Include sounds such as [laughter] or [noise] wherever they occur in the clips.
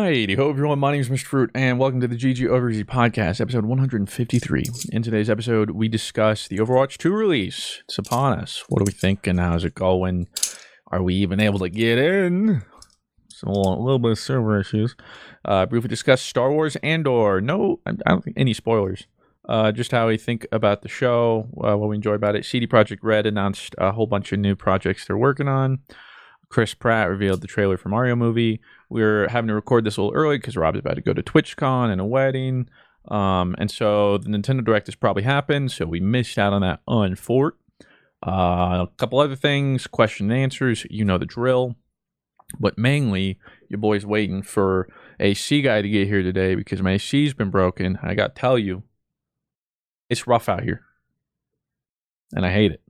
Hi, ho everyone. My name is Mr. Fruit, and welcome to the GG over EZ Podcast, episode 153. In today's episode, we discuss the Overwatch 2 release. It's upon us. What do we think, and how's it going? Are we even able to get in? So a little bit of server issues. Uh, briefly discuss Star Wars Andor. No, I don't think any spoilers. Uh, just how we think about the show, uh, what we enjoy about it. CD Projekt Red announced a whole bunch of new projects they're working on. Chris Pratt revealed the trailer for Mario movie. We are having to record this a little early because Rob's about to go to TwitchCon and a wedding. Um, and so the Nintendo Direct has probably happened, so we missed out on that on Fort. Uh, a couple other things, question and answers, you know the drill. But mainly, your boy's waiting for AC guy to get here today because my AC's been broken. I got to tell you, it's rough out here. And I hate it.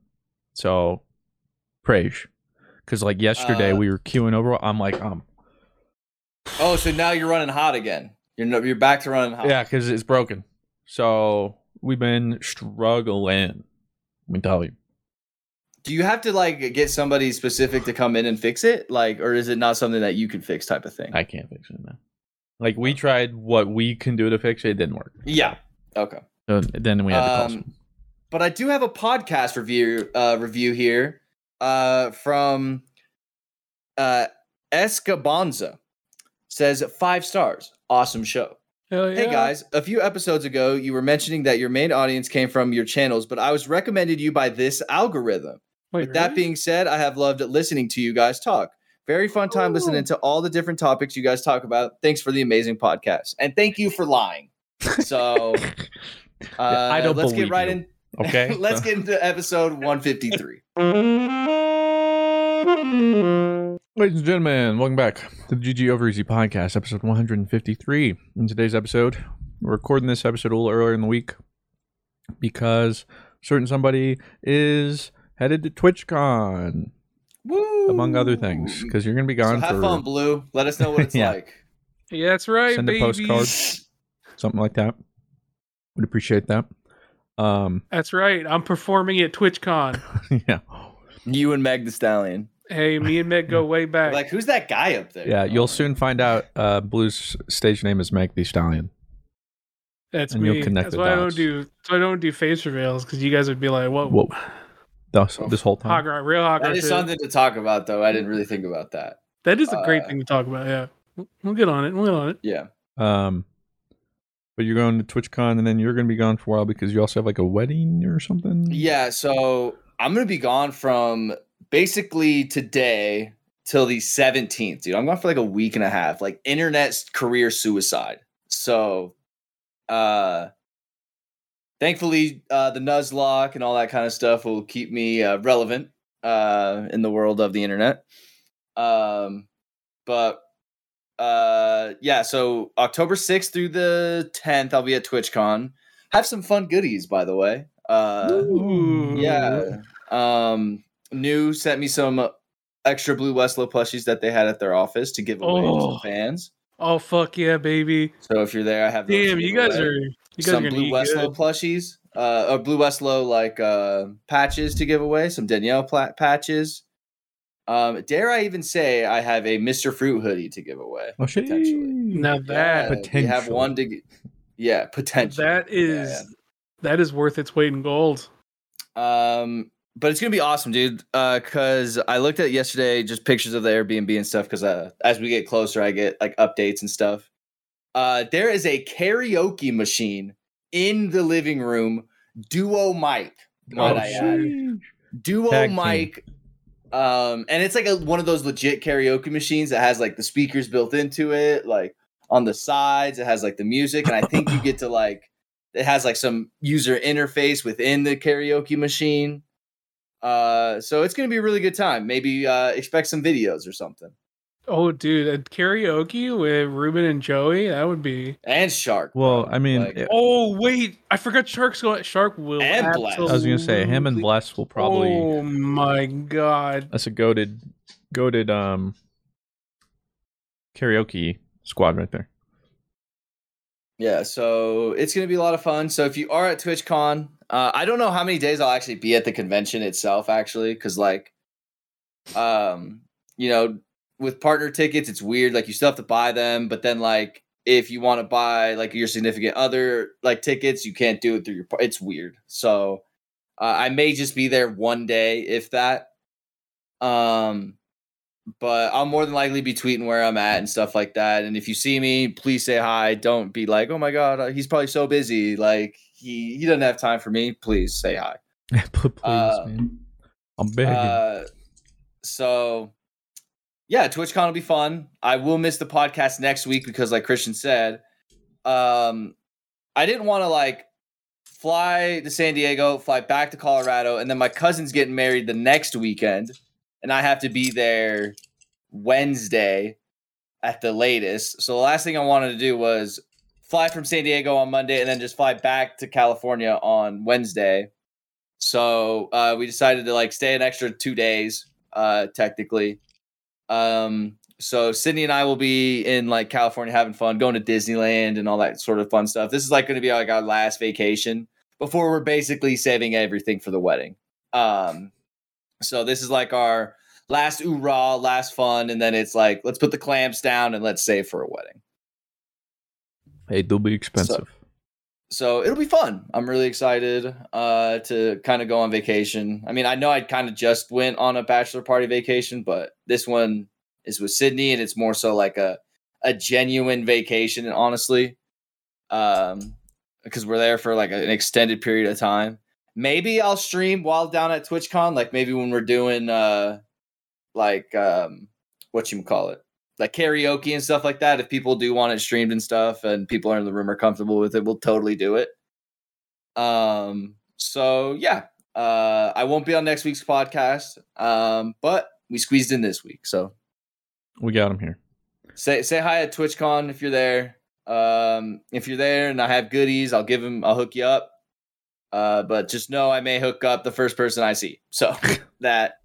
So, praise. Because, like, yesterday Uh, we were queuing over. I'm like, um, Oh, so now you're running hot again. You're no, you're back to running hot. Yeah, because it's broken. So we've been struggling. Let me tell you. Do you have to like get somebody specific to come in and fix it, like, or is it not something that you can fix, type of thing? I can't fix it now. Like we tried what we can do to fix it, it didn't work. yeah. Okay. So then we had to call Um. But I do have a podcast review uh, review here uh, from uh, Escabanza. Says five stars. Awesome show. Hey guys, a few episodes ago, you were mentioning that your main audience came from your channels, but I was recommended you by this algorithm. Wait, With that being said, I have loved listening to you guys talk. Very fun time listening to all the different topics you guys talk about. Thanks for the amazing podcast, and thank you for lying. So, [laughs] uh, I don't let's get right you. in. Okay. [laughs] let's get into episode 153. Ladies and gentlemen, welcome back to the GG over EZ podcast, episode 153. In today's episode, we're recording this episode a little earlier in the week because certain somebody is headed to TwitchCon, Woo! among other things, because you're going to be So gone have for fun, Blue. Let us know what it's [laughs] Yeah. like. Yeah, that's right, send baby. a postcard, something like that. Would appreciate that. Um, [laughs] That's right. I'm performing at TwitchCon. [laughs] yeah, You and Meg the Stallion. hey, me and Meg go [laughs] way back. Like, who's that guy up there? yeah. You'll my soon find out. Uh, Blue's stage name is Meg the Stallion. that's and you'll me. connect That's the why I don't do. So I don't do face reveals because you guys would be like, "Whoa, Whoa, this, this whole time. hog right, real hog That right shit." something to talk about, though. I didn't really think about that. That is a great uh, thing to talk about. Yeah, we'll get on it. We'll get on it. Yeah. Um, But you're going to TwitchCon, and then you're going to be gone for a while because you also have like a wedding or something. Yeah, so I'm gonna be gone from basically today till the 17th, dude. I'm gone for like a week and a half, like internet career suicide. So, uh, thankfully, uh, the Nuzlocke and all that kind of stuff will keep me uh, relevant uh, in the world of the internet. Um, but uh, yeah, so October 6th through the 10th, I'll be at TwitchCon. Have some fun goodies, by the way. Uh, Ooh. yeah. Um, New sent me some extra Blue Westlo plushies that they had at their office to give away to Oh. the fans. Oh fuck yeah, baby! So if you're there, I have Damn, you guys away. are you guys some are Blue Westlo good. plushies, uh, or Blue Westlo like uh, patches to give away. Some Danielle pla- patches. Um, dare I even say I have a Mr. Fruit hoodie to give away? Oh, potentially. Now that Yeah, we have one to. g- Yeah, potential. that is that is worth its weight in gold. Um, but it's gonna be awesome, dude. Uh, cause I looked at yesterday just pictures of the Airbnb and stuff. Cause uh, as we get closer, I get like updates and stuff. Uh, there is a karaoke machine in the living room, duo mic. Might I add, duo Tag team. Um, and it's like a, one of those legit karaoke machines that has like the speakers built into it, like on the sides. It has like the music, and I think you get to [laughs] like it has like some user interface within the karaoke machine. Uh, so it's gonna be a really good time. Maybe uh, expect some videos or something. Oh, dude, a karaoke with Ruben and Joey. That would be. And Shark. Well. I mean, Like, it- Oh wait, I forgot Shark's going. Shark will. And Bless. I was gonna say him and Bless will probably. Oh my god. That's a goaded, goaded um karaoke squad right there. Yeah, so it's gonna be a lot of fun. So if you are at TwitchCon, uh, I don't know how many days I'll actually be at the convention itself, actually, because like, um, you know, with partner tickets, it's weird. Like you still have to buy them, but then like if you want to buy like your significant other like tickets, you can't do it through your. It's weird. So uh, I may just be there one day, if that. Um, but I'll more than likely be tweeting where I'm at and stuff like that. And if you see me, please say hi. Don't be like, "Oh my god, uh, he's probably so busy. Like he he doesn't have time for me." Please say hi. [laughs] Please, Uh, man. I'm begging. Uh, so yeah, TwitchCon will be fun. I will miss the podcast next week because, like Christian said, um, I didn't want to like fly to San Diego, fly back to Colorado, and then my cousin's getting married the next weekend, and I have to be there Wednesday at the latest. So the last thing I wanted to do was fly from San Diego on Monday and then just fly back to California on Wednesday. So uh, we decided to like stay an extra two days, uh, technically. Um, so Sydney and I will be in like California having fun, going to Disneyland and all that sort of fun stuff. This is like going to be like our last vacation before we're basically saving everything for the wedding. Um, so this is like our last hoorah, last fun, and then it's like let's put the clamps down and let's save for a wedding. hey, they'll be expensive. so it'll be fun. I'm really excited uh, to kind of go on vacation. I mean, I know I kind of just went on a bachelor party vacation, but this one is with Sydney, and it's more so like a a genuine vacation. And Honestly, um, because we're there for like an extended period of time. Maybe I'll stream while down at TwitchCon. Like maybe when we're doing uh, like um, what you call it, like karaoke and stuff like that. If people do want it streamed and stuff, and people are in the room are comfortable with it, we'll totally do it. Um. So yeah, uh, I won't be on next week's podcast. Um, but we squeezed in this week. So We got him here. say say hi at TwitchCon if you're there. Um, if you're there and I have goodies, I'll give them. I'll hook you up. Uh, but just know I may hook up the first person I see. So [laughs] that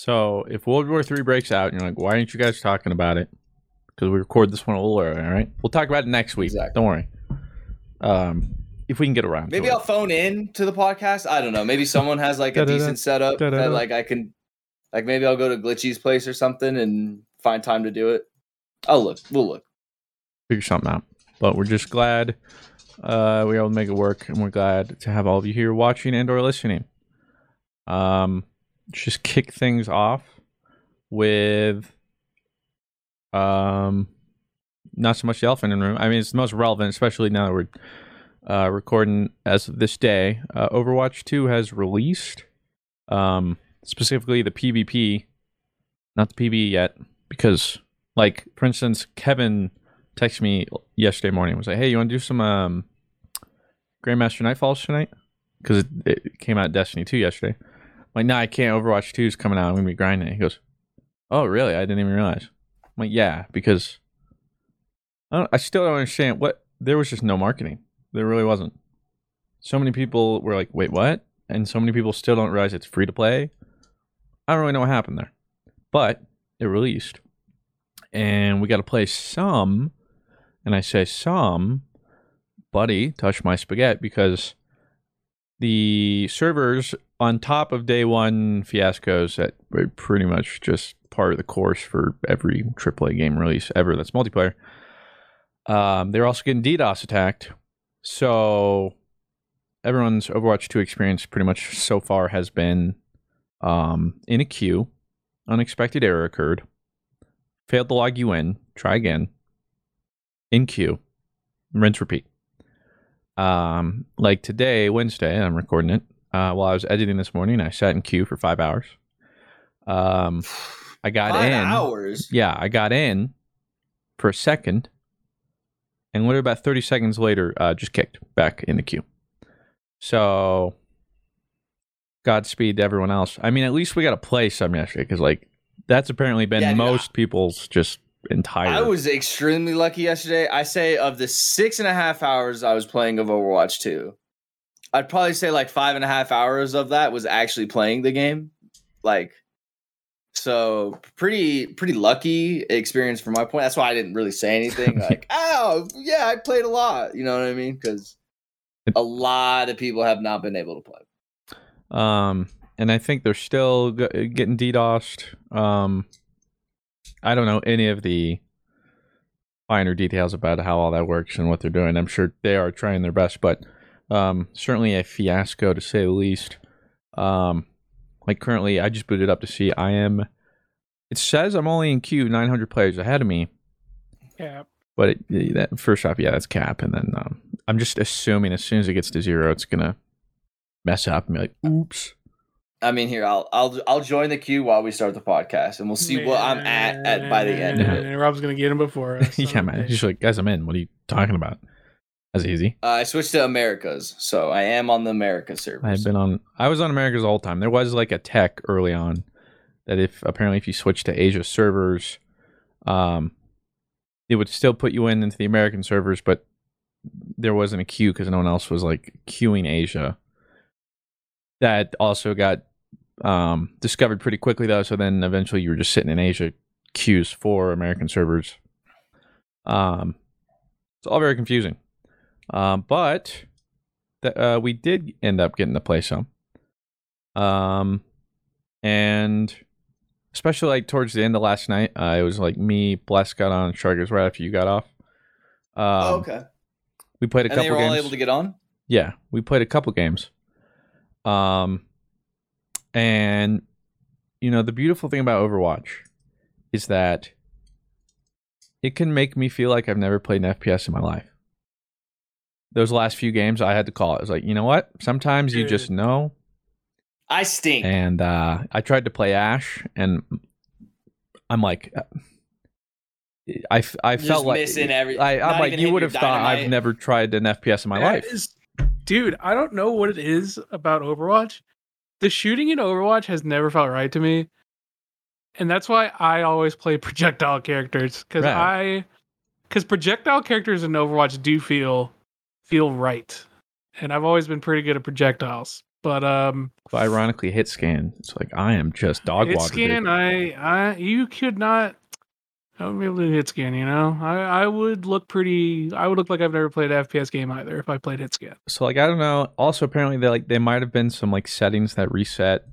So if World War Three breaks out, and you're like, why aren't you guys talking about it? Because we record this one a little early, all right? We'll talk about it next week. Exactly. Don't worry. Um, if we can get around. Maybe to I'll it. phone in to the podcast. I don't know. Maybe someone has like a decent setup da-da-da. that like I can like maybe I'll go to Glitchy's place or something and find time to do it. I'll look. We'll look. figure something out. But we're just glad uh, we were able to make it work, and we're glad to have all of you here watching and or listening. Um, let's just kick things off with um not so much the elephant in the room. I mean, it's the most relevant, especially now that we're uh, recording as of this day. Uh, Overwatch 2 has released, um, specifically the PvP, not the PvE yet, because, like, for instance, Kevin texted me yesterday morning. Was like, "Hey, you want to do some um, Grandmaster Nightfalls tonight?" Because it, it came out Destiny 2 yesterday. Like, no, I can't. Overwatch 2 is coming out. I'm gonna be grinding. it." He goes, "Oh, really? I didn't even realize." I'm like, "Yeah, because." I, I still don't understand what there was just no marketing. There really wasn't. So many people were like, "Wait, what?" And so many people still don't realize it's free to play. I don't really know what happened there, but it released, and we got to play some. And I say some, buddy, touch my spaghetti because the servers on top of day one fiascos that pretty much just part of the course for every AAA game release ever that's multiplayer. Um, they're also getting DDoS attacked. So everyone's Overwatch 2 experience pretty much so far has been um, in a queue. Unexpected error occurred. Failed to log you in. Try again. In queue. Rinse repeat. Um, like today, Wednesday, I'm recording it. Uh, while I was editing this morning, I sat in queue for five hours. Um, I got Five in. hours. Yeah, I got in for a second, and literally about 30 seconds later, uh, just kicked back in the queue. So, Godspeed to everyone else. I mean, at least we got to play some yesterday because, like, that's apparently been Yeah, most people's just entire. I was extremely lucky yesterday. I say of the six and a half hours I was playing of Overwatch 2, I'd probably say like five and a half hours of that was actually playing the game. Like, so pretty pretty lucky experience from my point. That's why I didn't really say anything. [laughs] Like, oh yeah, I played a lot. You know what I mean? Because a lot of people have not been able to play. Um, and I think they're still g- getting DDoSed. Um, I don't know any of the finer details about how all that works and what they're doing. I'm sure they are trying their best, but um, certainly a fiasco to say the least. Um, like currently, I just booted up to see I am. It says I'm only in queue 900 players ahead of me, Yeah. but it, that first off, yeah, that's cap, and then um, I'm just assuming as soon as it gets to zero, it's gonna mess up and be like, "Oops." I mean, here I'll I'll I'll join the queue while we start the podcast, and we'll see what I'm at, at by the end of it. And Rob's gonna get him before us. [laughs] yeah, man. He's like, guys, I'm in. What are you talking about? That's easy. Uh, I switched to Americas, so I am on the America servers. I've been on. I was on America's all the time. There was like a tech early on that if apparently if you switch to Asia servers, um, it would still put you in into the American servers, but there wasn't a queue because no one else was like queuing Asia. That also got um, discovered pretty quickly though. So then eventually you were just sitting in Asia queues for American servers. Um, it's all very confusing. Um, but th- uh, we did end up getting to play some. Um, and especially like towards the end of last night, uh, it was like me, Bless got on, Sharkers right after you got off. Um, oh, okay. We played a couple games. And they couple were all games. able to get on. Yeah, we played a couple games. Um, and you know the beautiful thing about Overwatch is that it can make me feel like I've never played an FPS in my life. Those last few games, I had to call it. I was like, you know what? Sometimes you just know. I stink. And uh, I tried to play Ash, and I'm like, I I, f- I Just felt like missing every- I, not I'm like, you would have thought I've never tried an FPS in my That life. is- dude, I don't know what it is about Overwatch. The shooting in Overwatch has never felt right to me. And that's why I always play [laughs] projectile characters cuz Right. I cuz projectile characters in Overwatch do feel feel right. And I've always been pretty good at projectiles. But um But ironically, hit scan. It's like I am just dog hit scan I I you could not I wouldn't be able to hit scan, you know? I, I would look pretty I would look like I've never played an FPS game either if I played hit scan. So like I don't know. Also, apparently, they like they might have been some like settings that reset.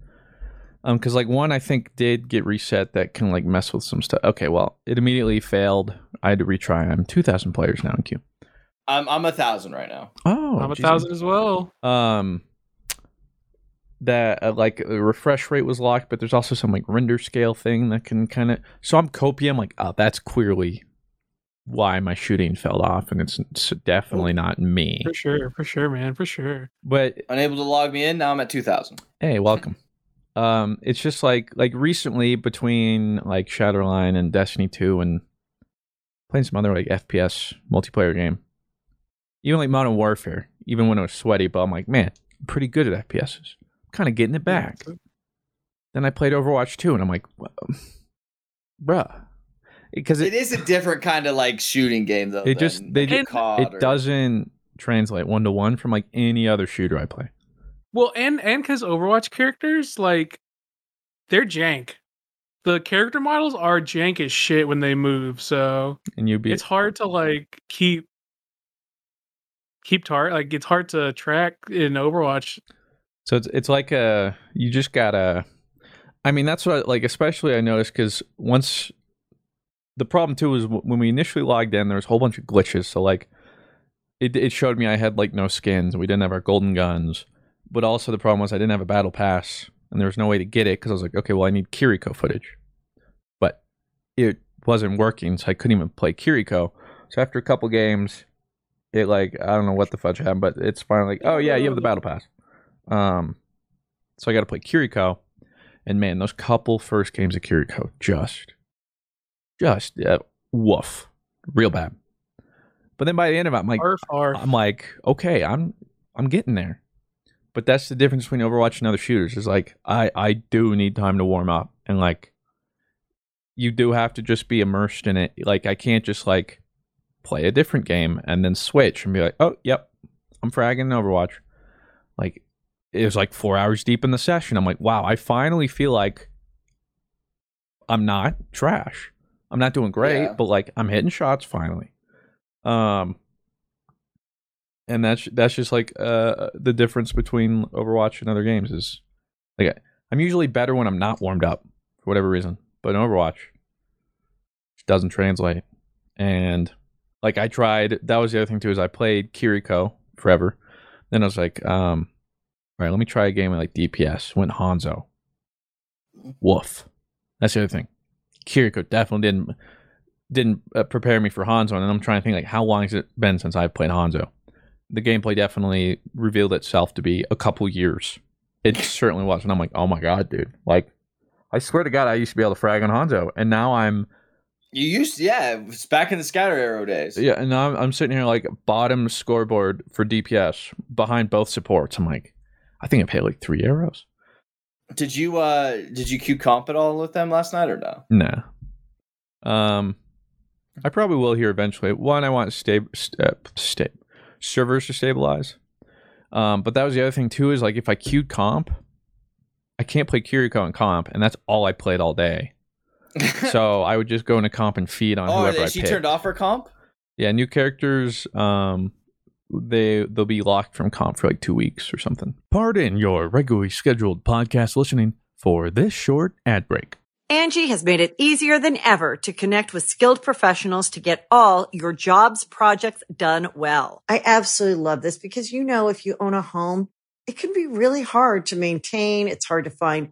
Um, because like one I think did get reset that can like mess with some stuff. Okay, well, it immediately failed. I had to retry. I'm two thousand players now in queue. I'm I'm a thousand right now. Oh, I'm a geez. thousand as well. Um, that uh, like the refresh rate was locked, but there's also some like render scale thing that can kind of. So I'm copium like, oh, that's clearly why my shooting fell off, and it's, it's definitely not me. For sure, for sure, man, for sure. But Unable to log me in. Now I'm at 2,000. hey, welcome. [laughs] um, it's just like like recently between like Shadowline and Destiny Two and playing some other like FPS multiplayer game, even like Modern Warfare, even when it was sweaty, but I'm like, man, I'm pretty good at FPSs. I'm kind of getting it back. Then I played Overwatch 2 and I'm like, "Wha- [laughs] bruh. Because It it, is a different kind of like shooting game though. It just- they just- it or- doesn't translate one to one from like any other shooter I play. Well, and and because Overwatch characters like they're jank. The character models are jank as shit when they move, so And you'd be it's hard to like keep keep tar like it's hard to track in Overwatch. So it's it's like a you just gotta. I mean, that's what like especially I noticed because once the problem too is when we initially logged in, there was a whole bunch of glitches. So like, it it showed me I had like no skins. And we didn't have our golden guns, but also the problem was I didn't have a battle pass, and there was no way to get it because I was like, okay, well I need Kiriko footage, but it wasn't working, so I couldn't even play Kiriko. So after a couple games, it like I don't know what the fudge happened, but it's finally like, oh yeah, you have the battle pass. Um, so I got to play Kiriko, and man, those couple first games of Kiriko just, just uh, woof, real bad. But then by the end of it, I'm like, Arf, arf. I'm like, okay, I'm I'm getting there. But that's the difference between Overwatch and other shooters. Is like I I do need time to warm up, and like you do have to just be immersed in it. Like I can't just like play a different game and then switch and be like, oh, yep, I'm fragging in Overwatch. Like it was like four hours deep in the session. I'm like, wow, I finally feel like I'm not trash. I'm not doing great, Yeah. but like I'm hitting shots finally. Um, and that's that's just like uh the difference between Overwatch and other games is like I'm usually better when I'm not warmed up for whatever reason, but in Overwatch doesn't translate. And like I tried, that was the other thing too is I played Kiriko forever. Then I was like, um, all right, let me try a game of like DPS. Went Hanzo. Woof. That's the other thing. Kiriko definitely didn't didn't uh, prepare me for Hanzo, and I'm trying to think like how long has it been since I've played Hanzo? The gameplay definitely revealed itself to be a couple years. It [laughs] certainly was, and I'm like, oh my god, dude! Like, I swear to God, I used to be able to frag on Hanzo, and now I'm You used, yeah, it's back in the scatter arrow days. yeah, and now I'm, I'm sitting here like bottom scoreboard for DPS behind both supports. I'm like, I think I paid like three arrows. Did you uh did you queue comp at all with them last night or no? Nah. Um, I probably will here eventually. One, I want stable, st- uh, sta- servers to stabilize. Um, but that was the other thing too. Is like if I queued comp, I can't play Kiriko in comp, and that's all I played all day. [laughs] so I would just go into comp and feed on oh, whoever I is she picked. turned off her comp? Yeah, new characters. Um, they they'll be locked from comp for like two weeks or something. Pardon your regularly scheduled podcast listening for this short ad break. Angie has made it easier than ever to connect with skilled professionals to get all your jobs projects done well. I absolutely love this because, you know, if you own a home, it can be really hard to maintain. It's hard to find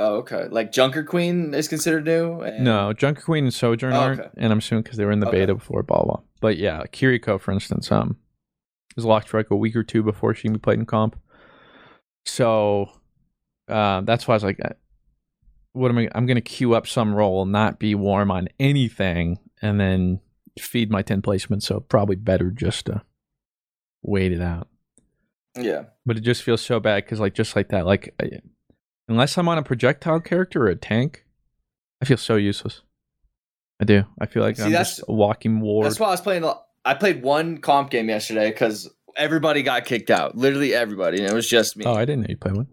Oh, okay. Like Junker Queen is considered new? And... No, Junker Queen and Sojourn Oh, aren't, and I'm assuming because they were in the Okay. beta before, blah blah. But yeah, Kiriko, for instance, um, was locked for like a week or two before she can be played in comp. So, uh, that's why I was like, uh, what am I? I'm gonna queue up some role, not be warm on anything, and then feed my ten placements. So probably better just to wait it out. Yeah. But it just feels so bad because like just like that, like I- unless I'm on a projectile character or a tank, I feel so useless. I do. I feel like See, I'm that's- just a walking ward. That's why I was playing. I played one comp game yesterday because everybody got kicked out. Literally everybody. And it was just me. oh, I didn't know you played one.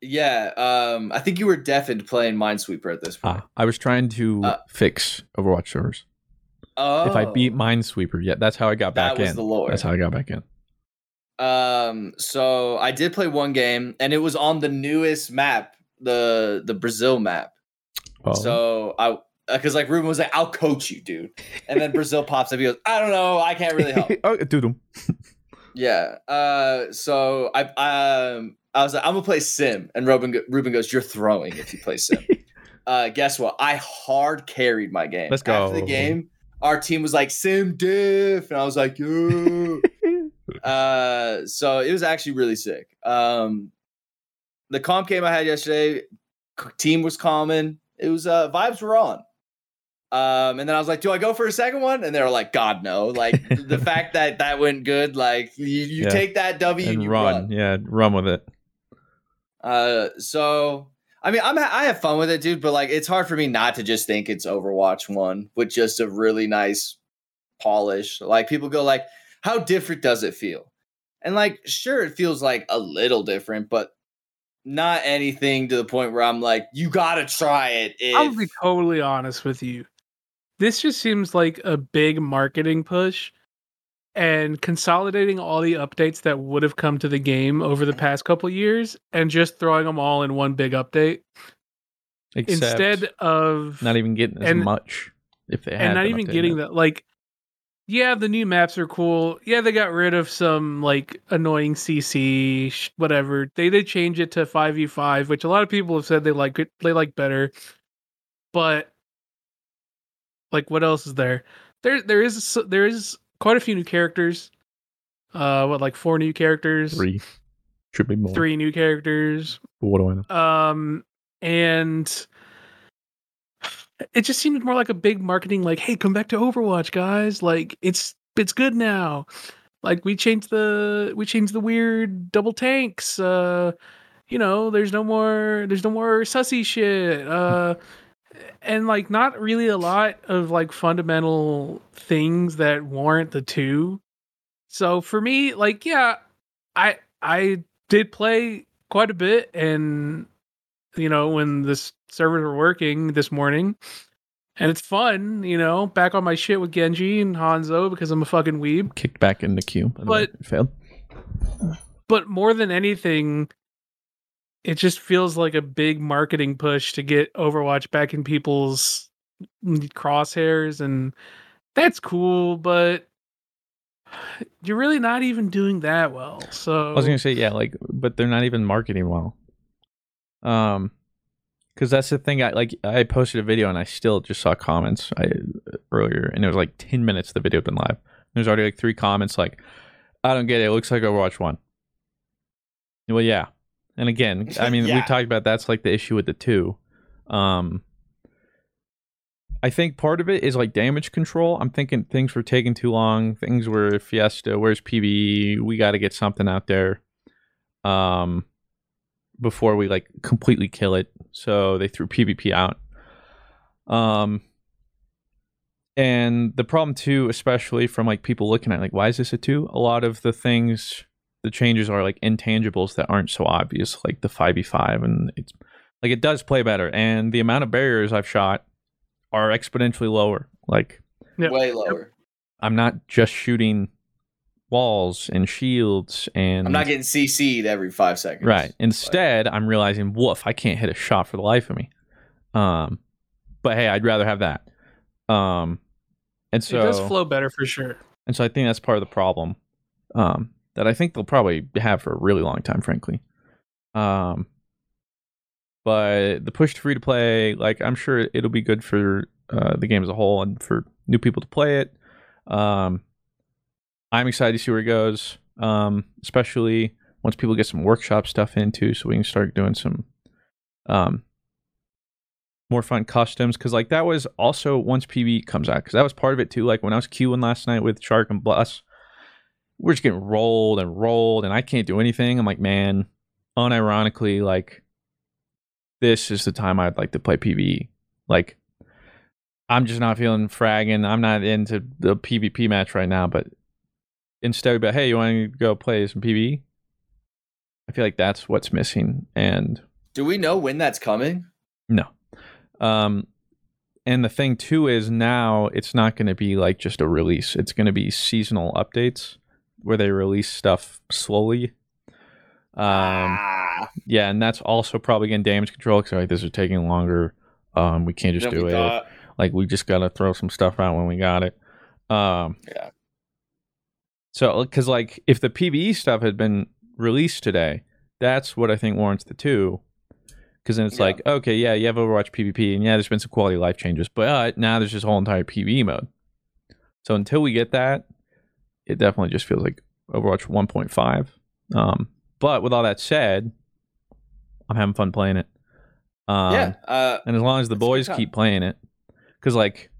Yeah. Um, I think you were deafened playing Minesweeper at this point. Ah, I was trying to Uh, fix Overwatch servers. oh. If I beat Minesweeper, yeah, that's how I got That back was in. the lore. That's how I got back in. Um, so I did play one game, and it was on the newest map, the the Brazil map. Oh, So I, because like Ruben was like, "I'll coach you, dude," and then Brazil [laughs] pops up. He goes, "I don't know, I can't really help." [laughs] oh, doodle. [laughs] yeah. Uh, so I, um, I was like, "I'm gonna play Sym," and Ruben, Ruben goes, "You're throwing if you play Sym." uh, guess what? I hard carried my game. Let's go. After the game, our team was like Sym diff, and I was like, "Yo." Uh so it was actually really sick. Um the comp game i had yesterday. Team was common it was uh vibes were on. Um and then i was like do i go for a second one? And they were like god no. Like [laughs] the fact that that went good like you, you Yeah. take that w and, and you run. run, Yeah, run with it. uh so i mean i'm i have fun with it dude but like it's hard for me not to just think it's overwatch one with just a really nice polish. Like people go like how different does it feel and like sure it feels like a little different but not anything to the point where i'm like you gotta try it if... I'll be totally honest with you. This just seems like a big marketing push and consolidating all the updates that would have come to the game over the past couple years and just throwing them all in one big update Except instead of not even getting as and- much if they had and not even getting it. that like yeah the new maps are cool. Yeah they got rid of some like annoying cc sh- whatever. They did change it to 5v5 which a lot of people have said they like it they like better. But like what else is there? There there is there is quite a few new characters. Uh what like four new characters? Three. Should be more. three new characters. What do I know? um and it just seemed more like a big marketing like hey come back to overwatch guys. Like it's it's good now. Like we changed the we changed the weird double tanks uh you know there's no more there's no more sussy shit uh and like not really a lot of like fundamental things that warrant the two. So for me like yeah i i did play quite a bit and you know when the servers were working this morning and it's fun you know back on my shit with genji and hanzo because i'm a fucking weeb Kicked back in the queue. by the way. But- failed. but more than anything it just feels like a big marketing push to get overwatch back in people's crosshairs and that's cool but you're really not even doing that well so I was gonna say yeah, like, but they're not even marketing well. Um, because that's the thing. I like I posted a video and I still just saw comments I earlier, and it was like ten minutes. The video had been live. There's already like three comments like, "I don't get it. It looks like Overwatch One." Well, yeah, and again, [laughs] I mean, we Yeah. talked about that's like the issue with the two. Um, I think part of it is like damage control. I'm thinking things were taking too long. Things were Fiesta. Where's PvE? We got to get something out there. Um, before we like completely kill it. So they threw PvP out. Um, and the problem too, especially from like people looking at like, why is this a two? A lot of the things, the changes are like intangibles that aren't so obvious, like the five v five, and it's like it does play better. And the amount of barriers I've shot are exponentially lower. Like Yep. Way lower. I'm not just shooting walls and shields and I'm not getting CC'd every five seconds. Right. Instead, I'm realizing, woof, I can't hit a shot for the life of me. Um, but hey, I'd rather have that. Um, and so it does flow better for sure. and so I think that's part of the problem. Um, that I think they'll probably have for a really long time, frankly. Um, but the push to free to play, like I'm sure it'll be good for uh, the game as a whole and for new people to play it. Um, I'm excited to see where it goes, um, especially once people get some workshop stuff into, so we can start doing some um, more fun customs. Because like that was also once PvE comes out, because that was part of it too. Like when I was queuing last night with Shark and Bless, we're just getting rolled and rolled, and I can't do anything. I'm like, man, unironically, like this is the time I'd like to play PvE. Like I'm just not feeling fragging. I'm not into the PvP match right now, but instead, but hey, you want to go play some PvE? I feel like that's what's missing, and Do we know when that's coming? no. Um, and the thing too is now it's not going to be like just a release. It's going to be seasonal updates where they release stuff slowly. Um, ah, yeah, and that's also probably getting damage control because like this is taking longer. Um, we can't just do it. thought. Like we just gotta throw some stuff out when we got it. Um, Yeah. So, because like if the PVE stuff had been released today, that's what I think warrants the two. Because then it's Yeah. like, okay, yeah, you have Overwatch PvP, and yeah, there's been some quality of life changes, but now there's this whole entire PvE mode. So until we get that, it definitely just feels like Overwatch 1.5. Um, but with all that said, I'm having fun playing it. Um, yeah. Uh, and as long as the It's a good boys keep playing it, because like,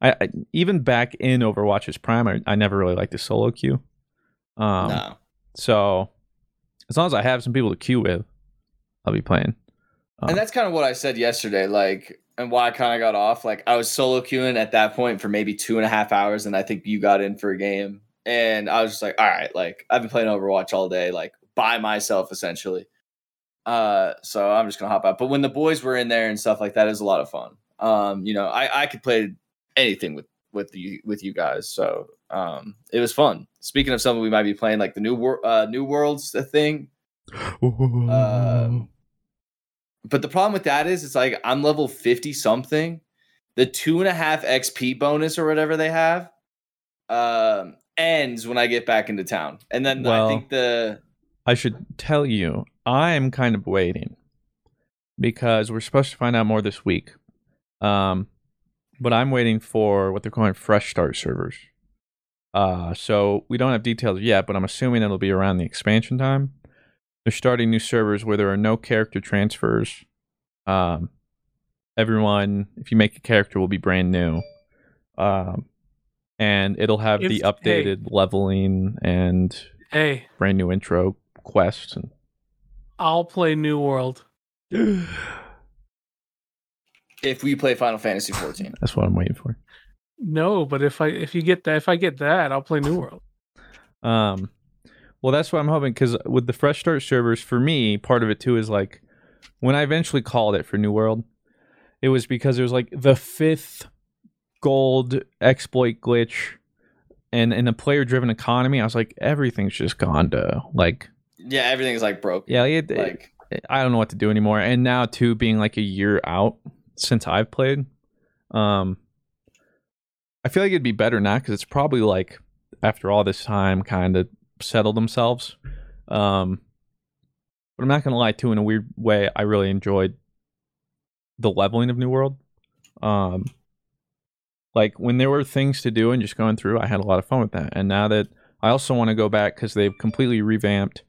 I, I even back in Overwatch's prime, I, I never really liked the solo queue. Um, no. so as long as I have some people to queue with, I'll be playing. Um, and that's kind of what I said yesterday, like, and why I kind of got off. Like, I was solo queuing at that point for maybe two and a half hours, and I think you got in for a game, and I was just like, all right, like, I've been playing Overwatch all day, like, by myself essentially. Uh, so I'm just gonna hop out. But when the boys were in there and stuff like that, it was a lot of fun. Um, you know, I I could play anything with with you with you guys, so um, it was fun. Speaking of something we might be playing, like the new wor- uh, new worlds thing. Um, [laughs] but the problem with that is, it's like I'm level 50 something. The two and a half XP bonus or whatever they have um, ends when I get back into town. And then I think the. I should tell you, I'm kind of waiting because we're supposed to find out more this week. Um, but I'm waiting for what they're calling fresh start servers. Uh, so we don't have details yet, but I'm assuming it'll be around the expansion time. They're starting new servers where there are no character transfers. Um, everyone, if you make a character, will be brand new. Um, and it'll have the If- hey. updated leveling and Hey, brand new intro quests and I'll play New World. [gasps] [laughs] If we play Final Fantasy 14. that's what I'm waiting for. No, but if I if you get that if I get that, I'll play New World. Um, well, that's what I'm hoping because with the fresh start servers, for me, part of it too is like when I eventually called it for New World, it was because it was like the fifth gold exploit glitch, and in a player driven economy, I was like, everything's just gone to like, Yeah, everything's like broke. yeah, it, Like, I don't know what to do anymore. And now too, being like a year out since I've played, um, I feel like it'd be better now because it's probably like after all this time, kind of settled themselves. Um, but I'm not gonna lie, too. In a weird way, I really enjoyed the leveling of New World. Um, like when there were things to do and just going through, I had a lot of fun with that. And now that I also want to go back because they've completely revamped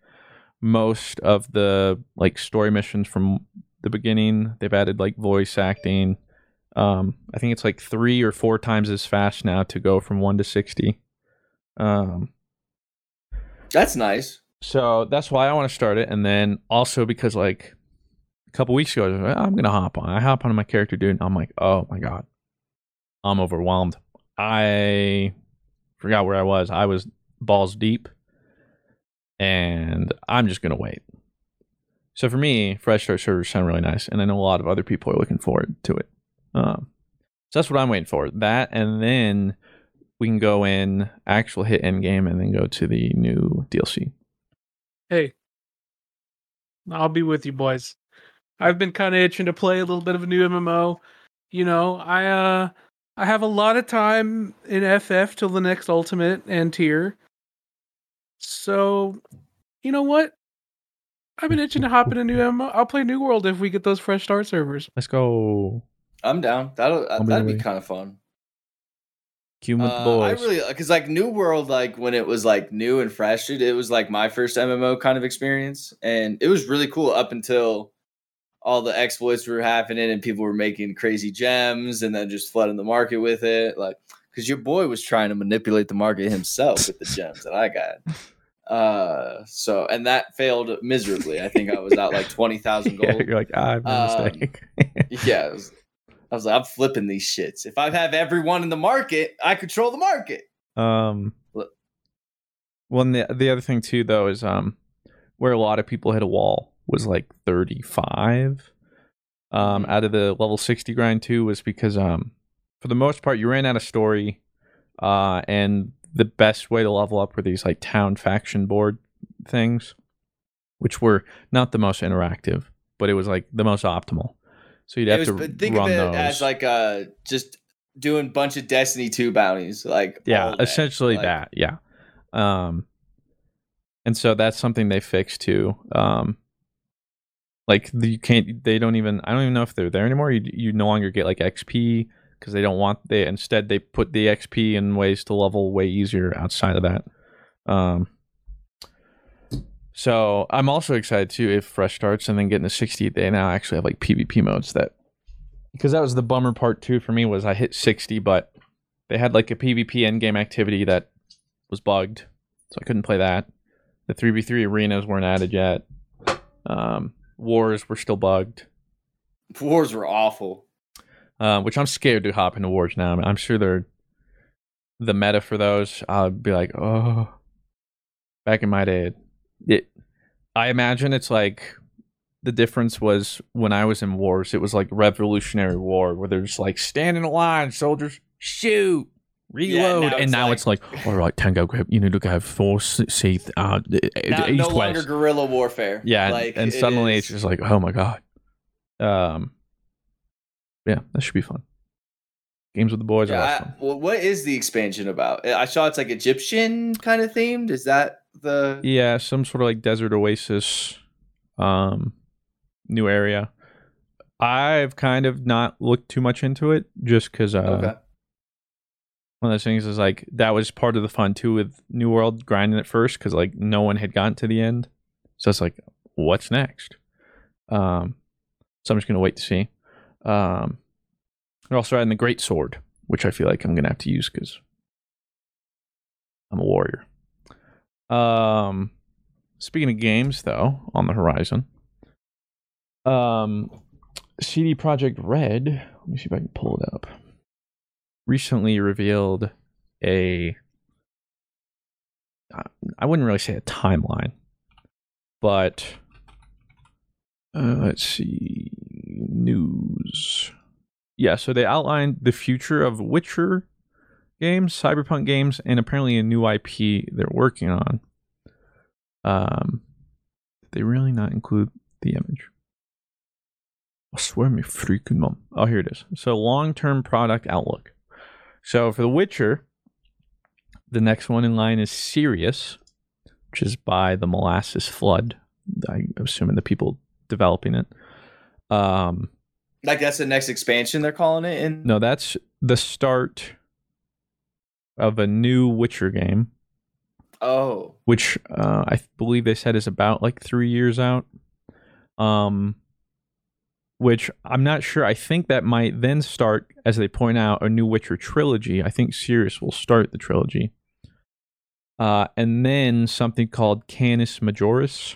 most of the like story missions from the beginning. They've added like voice acting. Um, I think it's like three or four times as fast now to go from one to sixty. Um, That's nice. so that's why I want to start it, and then also because like a couple weeks ago, I was like, I'm gonna hop on. I hop onto my character, dude. And I'm like, oh my god, I'm overwhelmed. I forgot where I was. I was balls deep, and I'm just gonna wait. So for me, fresh start servers sound really nice, and I know a lot of other people are looking forward to it. Um, so that's what I'm waiting for. That, and then we can go in actual hit end game, and then go to the new DLC. Hey, I'll be with you, boys. I've been kind of itching to play a little bit of a new MMO. You know, I uh, I have a lot of time in FF till the next Ultimate and tier. So, you know what? I've been itching to hop in a new MMO. I'll play New World if we get those fresh start servers. Let's go. I'm down. That'll I'll be that'd be kind of fun. Cue with the Uh, I really because like New World, like when it was like new and fresh, dude, it was like my first MMO kind of experience, and it was really cool up until all the exploits were happening and people were making crazy gems and then just flooding the market with it, like because your boy was trying to manipulate the market himself with the gems that I got. [laughs] Uh, so and that failed miserably. I think I was out like twenty thousand [laughs] Yeah, gold. you're like, I made a Um. [laughs] Yeah, was- I was like, I'm flipping these shits. If I have everyone in the market, I control the market. um, Look. well, and the the other thing too, though, is um, where a lot of people hit a wall was like 35. Um, Mhm. out of the level 60 grind too was because um, for the most part, you ran out of story, uh, and the best way to level up were these like town faction board things, which were not the most interactive, but it was like the most optimal. So you'd have was, to think of it those. as like uh just doing a bunch of Destiny 2 bounties. Like yeah essentially Like, that yeah um and so that's something they fixed too um like the, you can't they don't even i don't even know if they're there anymore you, you no longer get like xp because they don't want they instead they put the xp in ways to level way easier outside of that um so i'm also excited too if fresh starts and then getting to 60 they now actually have like pvp modes that because that was the bummer part too for me was i hit 60 but they had like a PvP endgame activity that was bugged, so I couldn't play that. The 3v3 arenas weren't added yet. Um, wars were still bugged, Wars were awful. Uh, which I'm scared to hop into wars now. I'm sure they're the meta for those. I'll be like, oh, back in my day, it. I imagine it's like the difference was when I was in wars. It was like Revolutionary War, where they're just like stand in a line, soldiers, shoot, reload, now and now like- it's like, all right, Tango, grab, you need to go force see uh, Now, east no longer west. guerrilla warfare. Yeah, like and it suddenly is- it's just like, oh my god. Um, yeah, that should be fun. Games with the boys Yeah, I- fun. well, what is the expansion about? I saw it's like Egyptian kind of themed. Is that the? Yeah, some sort of like desert oasis, um, new area. I've kind of not looked too much into it just because uh, okay. one of those things is like that was part of the fun too with New World grinding at first because like no one had gotten to the end, so it's like what's next. Um, so I'm just gonna wait to see. Um, they're also adding the Great Sword, which I feel like I'm gonna have to use because I'm a warrior. Um, speaking of games though, on the horizon, um, CD Projekt Red. Let me see if I can pull it up recently revealed a. I wouldn't really say a timeline, but uh, let's see news. Yeah, so they outlined the future of Witcher games, Cyberpunk games, and apparently a new IP they're working on. Um, did they really not include the image? I swear me freaking mom. Oh, here it is. So long-term product outlook. So for The Witcher, the next one in line is Sirius, which is by the Molasses Flood. I'm assuming the people developing it. Um, Like that's the next expansion they're calling it. In No, that's the start of a new Witcher game, oh, which uh, I believe they said is about like three years out. Um, which I'm not sure. I think that might then start, as they point out, a new Witcher trilogy. I think Sirius will start the trilogy. Uh, and then something called Canis Majoris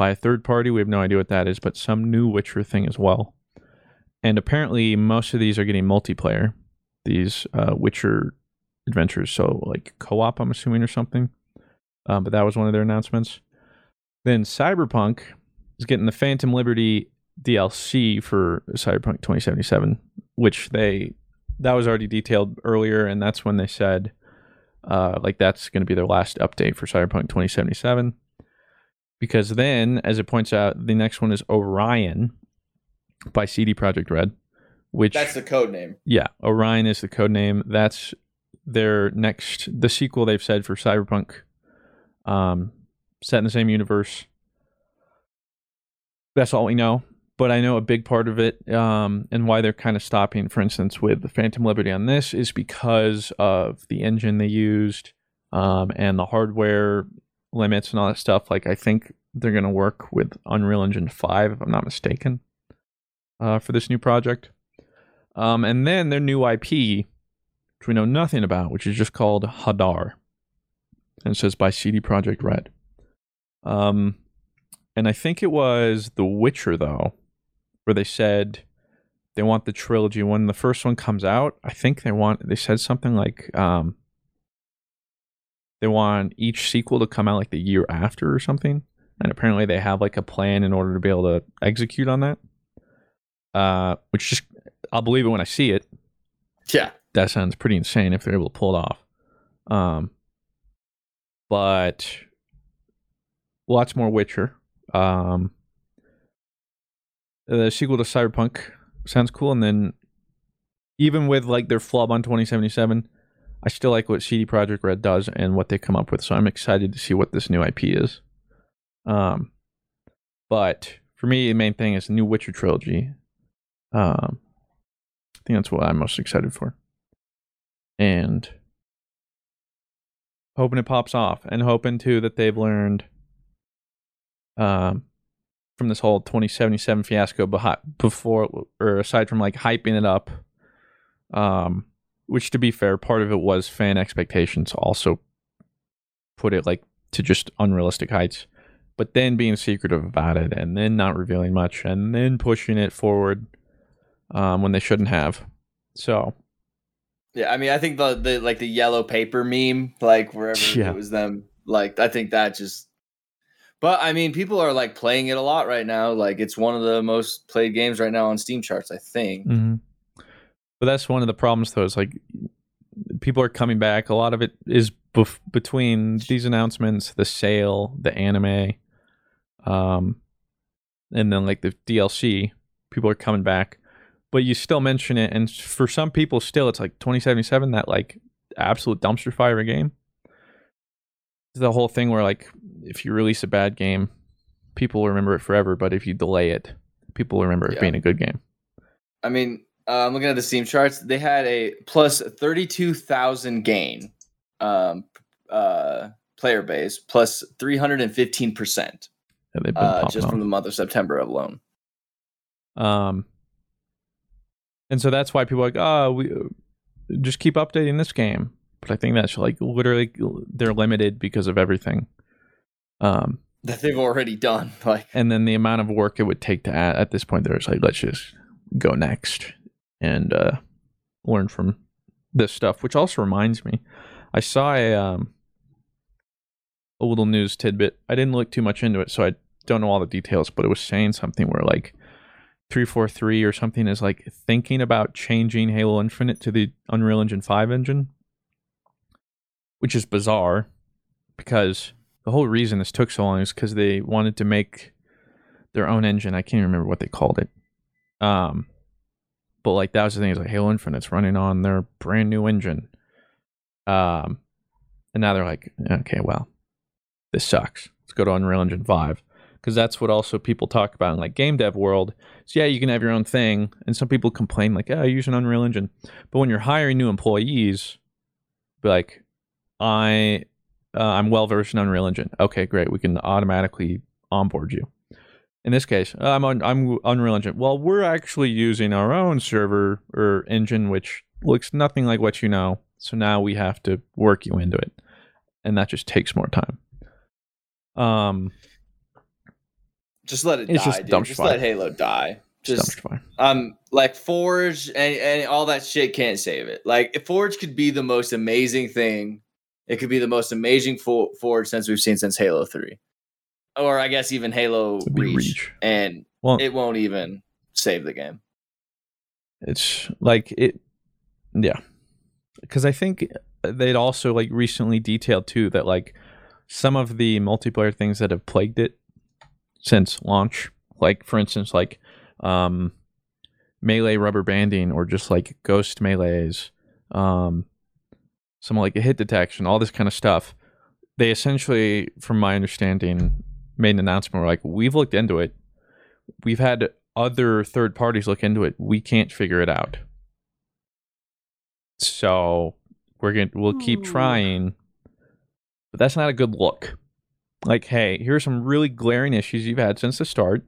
by a third party. We have no idea what that is, but some new Witcher thing as well. And apparently, most of these are getting multiplayer. These uh, Witcher adventures, so like co-op, I'm assuming, or something. Um, but that was one of their announcements. Then Cyberpunk is getting the Phantom Liberty DLC for Cyberpunk 2077, which they that was already detailed earlier, and that's when they said uh, like that's going to be their last update for Cyberpunk 2077. Because then, as it points out, the next one is Orion by CD Projekt Red, which that's the code name. yeah, Orion is the code name. That's their next the sequel they've said for Cyberpunk. Um, set in the same universe. That's all we know. But I know a big part of it, um, and why they're kind of stopping, for instance, with the Phantom Liberty on this is because of the engine they used, um, and the hardware limits and all that stuff. Like I think they're gonna work with Unreal Engine Five, if I'm not mistaken, uh, for this new project. Um, and then their new IP, which we know nothing about, which is just called Hadar. And says by CD Projekt Red. Um, and I think it was The Witcher, though, where they said they want the trilogy. When the first one comes out, I think they want, they said something like, um, they want each sequel to come out like the year after or something. And apparently they have like a plan in order to be able to execute on that. Uh, which just I'll believe it when I see it. Yeah. That sounds pretty insane if they're able to pull it off. Um, but lots more Witcher. Um, the sequel to Cyberpunk sounds cool, and then even with like their flub on 2077, I still like what CD Projekt Red does and what they come up with. So I'm excited to see what this new IP is. Um, but for me, the main thing is the new Witcher trilogy. Um, I think that's what I'm most excited for. And hoping it pops off and hoping too that they've learned um from this whole 2077 fiasco before or aside from like hyping it up um which to be fair part of it was fan expectations also put it like to just unrealistic heights but then being secretive about it and then not revealing much and then pushing it forward um, when they shouldn't have. So Yeah, I mean, I think the the like the yellow paper meme, like wherever [laughs] Yeah. it was them, like I think that just. But I mean, people are like playing it a lot right now. Like it's one of the most played games right now on Steam charts. I think. Mhm. But that's one of the problems, though. Is like people are coming back. A lot of it is bef- between these announcements, the sale, the anime, um, and then like the DLC. People are coming back, but you still mention it, and for some people, still it's like 2077, that like absolute dumpster fire game. The whole thing where like if you release a bad game, people remember it forever, but if you delay it, people remember it Yeah. being a good game. I mean, I'm looking at the Steam charts. They had a plus thirty-two thousand gain, um, uh, player base plus three hundred and fifteen percent, that uh, just off. from the month of September alone. Um, and so that's why people are like, oh, we uh, just keep updating this game. But I think that's like literally they're limited because of everything. Um, That they've already done. [laughs] Like, and then the amount of work it would take to add at this point, there's like, let's just go next and uh, learn from this stuff. Which also reminds me, I saw a um, a little news tidbit. I didn't look too much into it, so I don't know all the details. But it was saying something where like 343 or something is like thinking about changing Halo Infinite to the Unreal Engine 5 engine, which is bizarre because the whole reason this took so long is because they wanted to make their own engine. I can't remember what they called it. Um, but like that was the thing is like Halo Infinite's running on their brand new engine. Um, and now they're like, okay, well, this sucks. Let's go to Unreal Engine 5 because that's what also people talk about in like game dev world. So yeah, you can have your own thing, and some people complain like, "Yeah, I use an Unreal Engine," but when you're hiring new employees, be like, "I, uh, I'm well versed in Unreal Engine." Okay, great, we can automatically onboard you. In this case, I'm on I'm Unreal Engine. Well, we're actually using our own server or engine, which looks nothing like what you know. So now we have to work you into it, and that just takes more time. Um, Just let it It's die, just dude. Just fire. let Halo die. Just um like Forge and, and all that shit can't save it. Like Forge could be the most amazing thing, it could be the most amazing for- Forge since we've seen since Halo 3. Or I guess even Halo Reach, Reach. And Well, it won't even save the game. it's like it yeah because i think they'd also like recently detailed too that like some of the multiplayer things that have plagued it since launch like for instance like um melee rubber banding or just like ghost melees um some like hit detection all this kind of stuff they essentially from my understanding made an announcement. We're like we've looked into it. We've had other third parties look into it. We can't figure it out. So we're gonna we'll keep Ooh. trying but that's not a good look. Like hey here's some really glaring issues you've had since the start.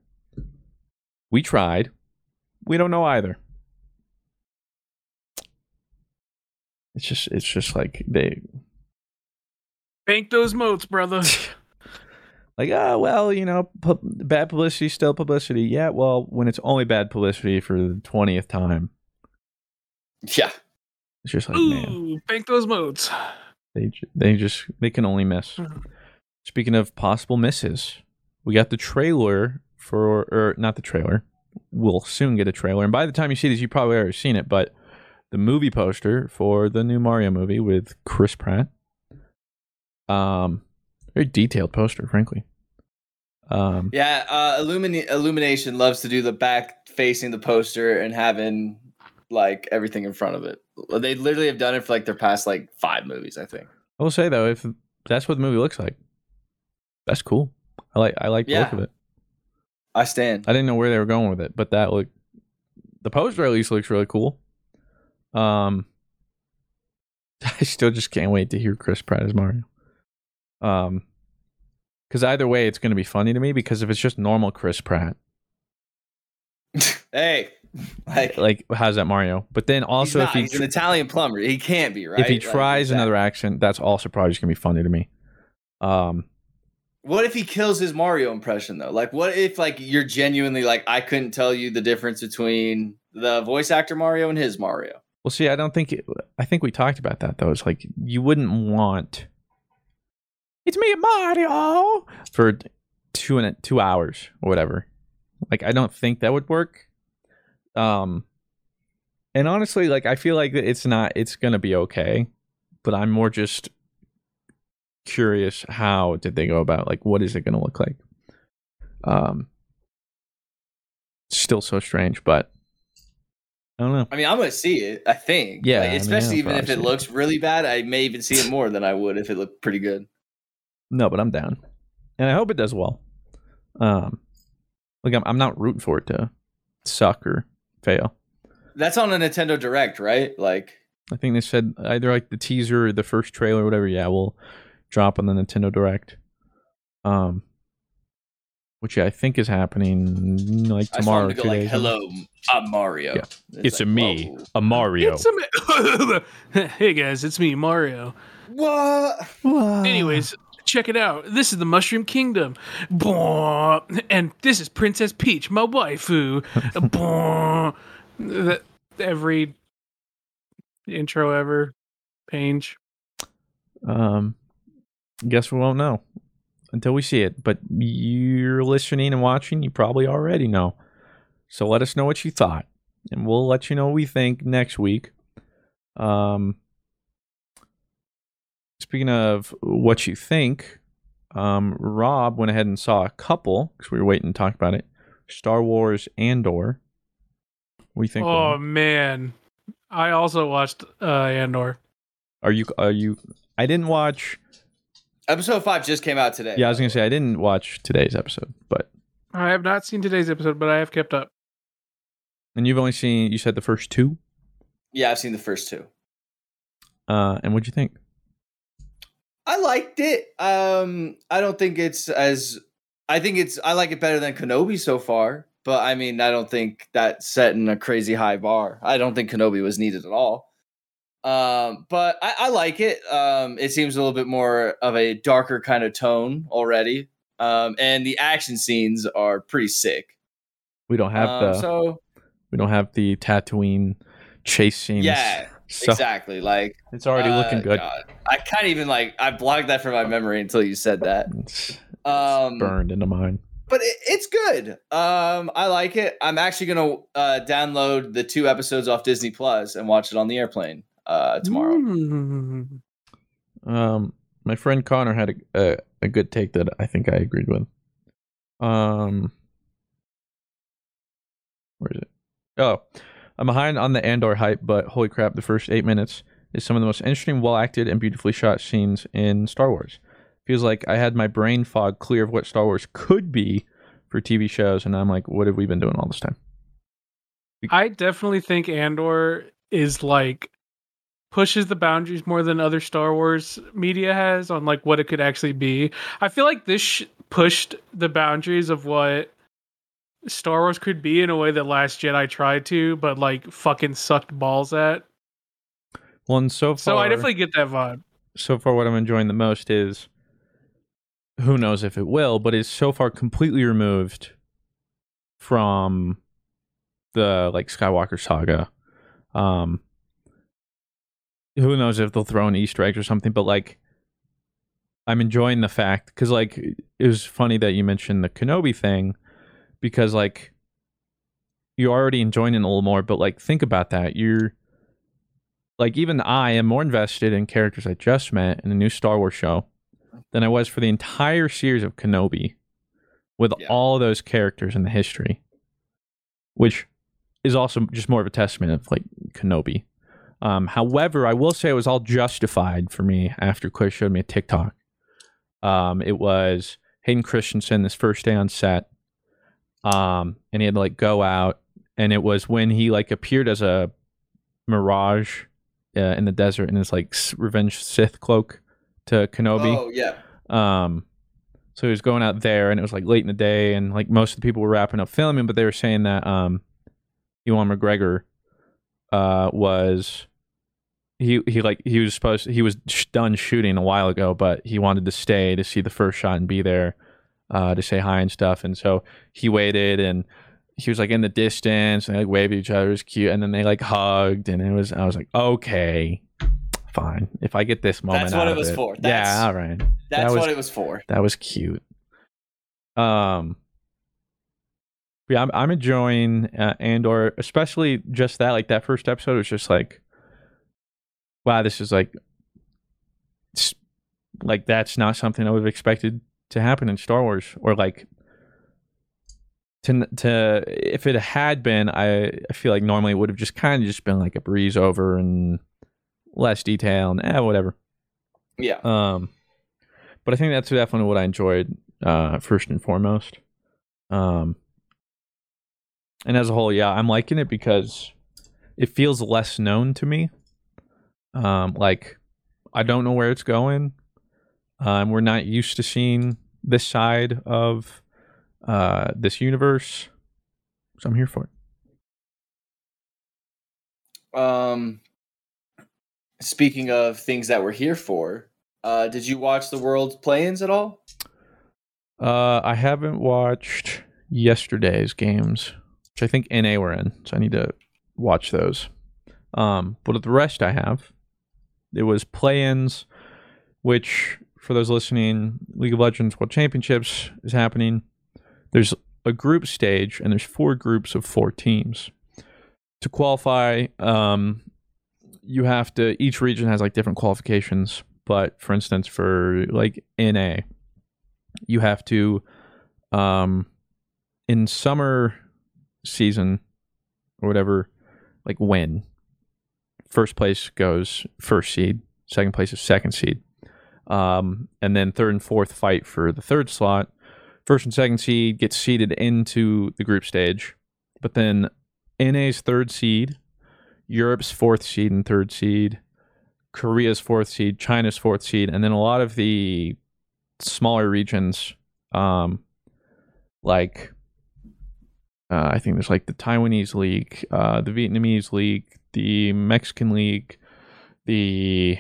We tried. We don't know either. It's just it's just like they Bank those moats, brother. [laughs] like ah well you know pu- bad publicity is still publicity yeah well when it's only bad publicity for the 20th time Yeah. it's just like man bank those modes. They they just they can only miss. Mhm. Speaking of possible misses, we got the trailer for or not the trailer. We'll soon get a trailer, and by the time you see this, you probably already seen it. But the movie poster for the new Mario movie with Chris Pratt. Um, very detailed poster, frankly. Um, Yeah, uh Illumina- Illumination loves to do the back facing the poster and having like everything in front of it. They literally have done it for like their past like five movies, I think. I will say though, if that's what the movie looks like, that's cool. I like I like the look of it. I stand. I didn't know where they were going with it, but that look the poster at least looks really cool. Um [laughs] I still just can't wait to hear Chris Pratt as Mario. Um because either way it's gonna be funny to me because if it's just normal Chris Pratt, hey, like, like how's that Mario? But then also if not, he he's an Italian plumber, he can't be right. if he tries another accent, that's also probably just gonna be funny to me. Um What if he kills his Mario impression though? Like, what if like you're genuinely like I couldn't tell you the difference between the voice actor Mario and his Mario? Well, see, I don't think it, I think we talked about that though. It's like you wouldn't want it's me, and Mario, for two and two hours or whatever. Like, I don't think that would work. Um, and honestly, like I feel like it's not. It's gonna be okay, but I'm more just curious. How did they go about? Like, what is it gonna look like? Um, still so strange, but I don't know. I mean, I'm gonna see it. I think. Yeah, Like, I mean, especially I'll even if it see it. looks really bad, I may even see it more than I would if it looked pretty good. No, but I'm down, and I hope it does well. Um, like I'm, I'm not rooting for it to suck or fail. That's on a Nintendo Direct, right? Like, I think they said either like the teaser or the first trailer, or whatever. Yeah, we'll drop on the Nintendo Direct. Um, which I think is happening like tomorrow. want or him to go two like, "Hello, I'm Mario." Yeah. It's, a like, me, whoa. a Mario. It's a- [laughs] hey guys, it's me, Mario. What? What? Anyways, check it out. This is the Mushroom Kingdom. And this is Princess Peach, my waifu. [laughs] Every intro ever. Page. Um, guess we won't know until we see it. But you're listening and watching, you probably already know. So let us know what you thought, and we'll let you know what we think next week. Um, speaking of what you think, um, Rob went ahead and saw a couple because we were waiting to talk about it. Star Wars Andor. We think. Oh man. I also watched uh Andor. Are you? Are you? I didn't watch Episode five just came out today. Yeah, I was gonna say I didn't watch today's episode, but I have not seen today's episode, but I have kept up. and you've only seen you said the first two. Yeah, I've seen the first two. Uh, and what'd you think? I liked it. Um, I don't think it's as. I think it's. I like it better than Kenobi so far. But I mean, I don't think that's setting a crazy high bar. I don't think Kenobi was needed at all. Um, but I, I like it. Um, it seems a little bit more of a darker kind of tone already. Um, and the action scenes are pretty sick. We don't have Um, the so we don't have the Tatooine chase scenes. yeah, so exactly. Like it's already looking uh, good. God. I can't even like I blocked that from my memory until you said that. It's Um, burned into mine. but it, it's good. Um, I like it. I'm actually gonna uh, download the two episodes off Disney Plus and watch it on the airplane uh, tomorrow. Mm. Um, my friend Connor had a, a a good take that I think I agreed with. Um, where is it? Oh, I'm behind on the Andor hype, but holy crap! The first eight minutes is some of the most interesting, well acted, and beautifully shot scenes in Star Wars. Feels like I had my brain fog clear of what Star Wars could be for TV shows, and I'm like, what have we been doing all this time? I definitely think Andor is like pushes the boundaries more than other Star Wars media has on like what it could actually be. I feel like this sh- pushed the boundaries of what Star Wars could be in a way that Last Jedi tried to, but like fucking sucked balls at. Well, and so far, So I definitely get that vibe. so far what I'm enjoying the most is who knows if it will, but it's so far completely removed from the like Skywalker saga. Um who knows if they'll throw an Easter egg or something, but like I'm enjoying the fact because like it was funny that you mentioned the Kenobi thing because like you're already enjoying it a little more, but like think about that. You're like even I am more invested in characters I just met in a new Star Wars show than I was for the entire series of Kenobi with Yeah. all those characters in the history. Which is also just more of a testament of like Kenobi. Um, however, I will say it was all justified for me after Claire showed me a TikTok. Um, it was Hayden Christensen this first day on set. Um, and he had to like go out and it was when he like appeared as a mirage uh, in the desert in his like revenge Sith cloak to Kenobi. Oh yeah, Um, so he was going out there, and it was like late in the day, and like most of the people were wrapping up filming, but they were saying that um, Ewan McGregor uh was he he like he was supposed he was sh- done shooting a while ago, but he wanted to stay to see the first shot and be there uh to say hi and stuff, and so he waited and. He was like in the distance and they like waved at each other. It was cute. And then they like hugged and it was, I was like, okay, fine. If I get this moment, That's what it was for. That's- yeah, all right. that's That was what it was for. that was cute. Um, yeah, I'm I'm enjoying uh, Andor, especially just that. Like that first episode was just like, wow, this is like, like that's not something I would have expected to happen in Star Wars, or like. To, to if it had been, I, I feel like normally it would have just kind of just been like a breeze over and less detail and eh, whatever. Yeah. Um, but I think that's definitely what I enjoyed uh, first and foremost. Um, and as a whole, yeah, I'm liking it because it feels less known to me. Um, like I don't know where it's going. Um, we're not used to seeing this side of uh, this universe, so I'm here for it. Um, speaking of things that we're here for, uh, did you watch the World Play-ins at all? Uh, I haven't watched yesterday's games, which I think NA were in, so I need to watch those. Um, but the rest I have. It was play-ins, which for those listening, League of Legends World Championships is happening. There's a group stage, and there's four groups of four teams. To qualify, um, you have to. Each region has like different qualifications, but for instance, for like NA, you have to um in summer season or whatever like win first place goes first seed second place is second seed Um, and then third and fourth fight for the third slot. First and second seed gets seeded into the group stage, but then NA's third seed, Europe's fourth seed and third seed, Korea's fourth seed, China's fourth seed, and then a lot of the smaller regions, um, like uh, I think there's like the Taiwanese league, uh, the Vietnamese league, the Mexican league, the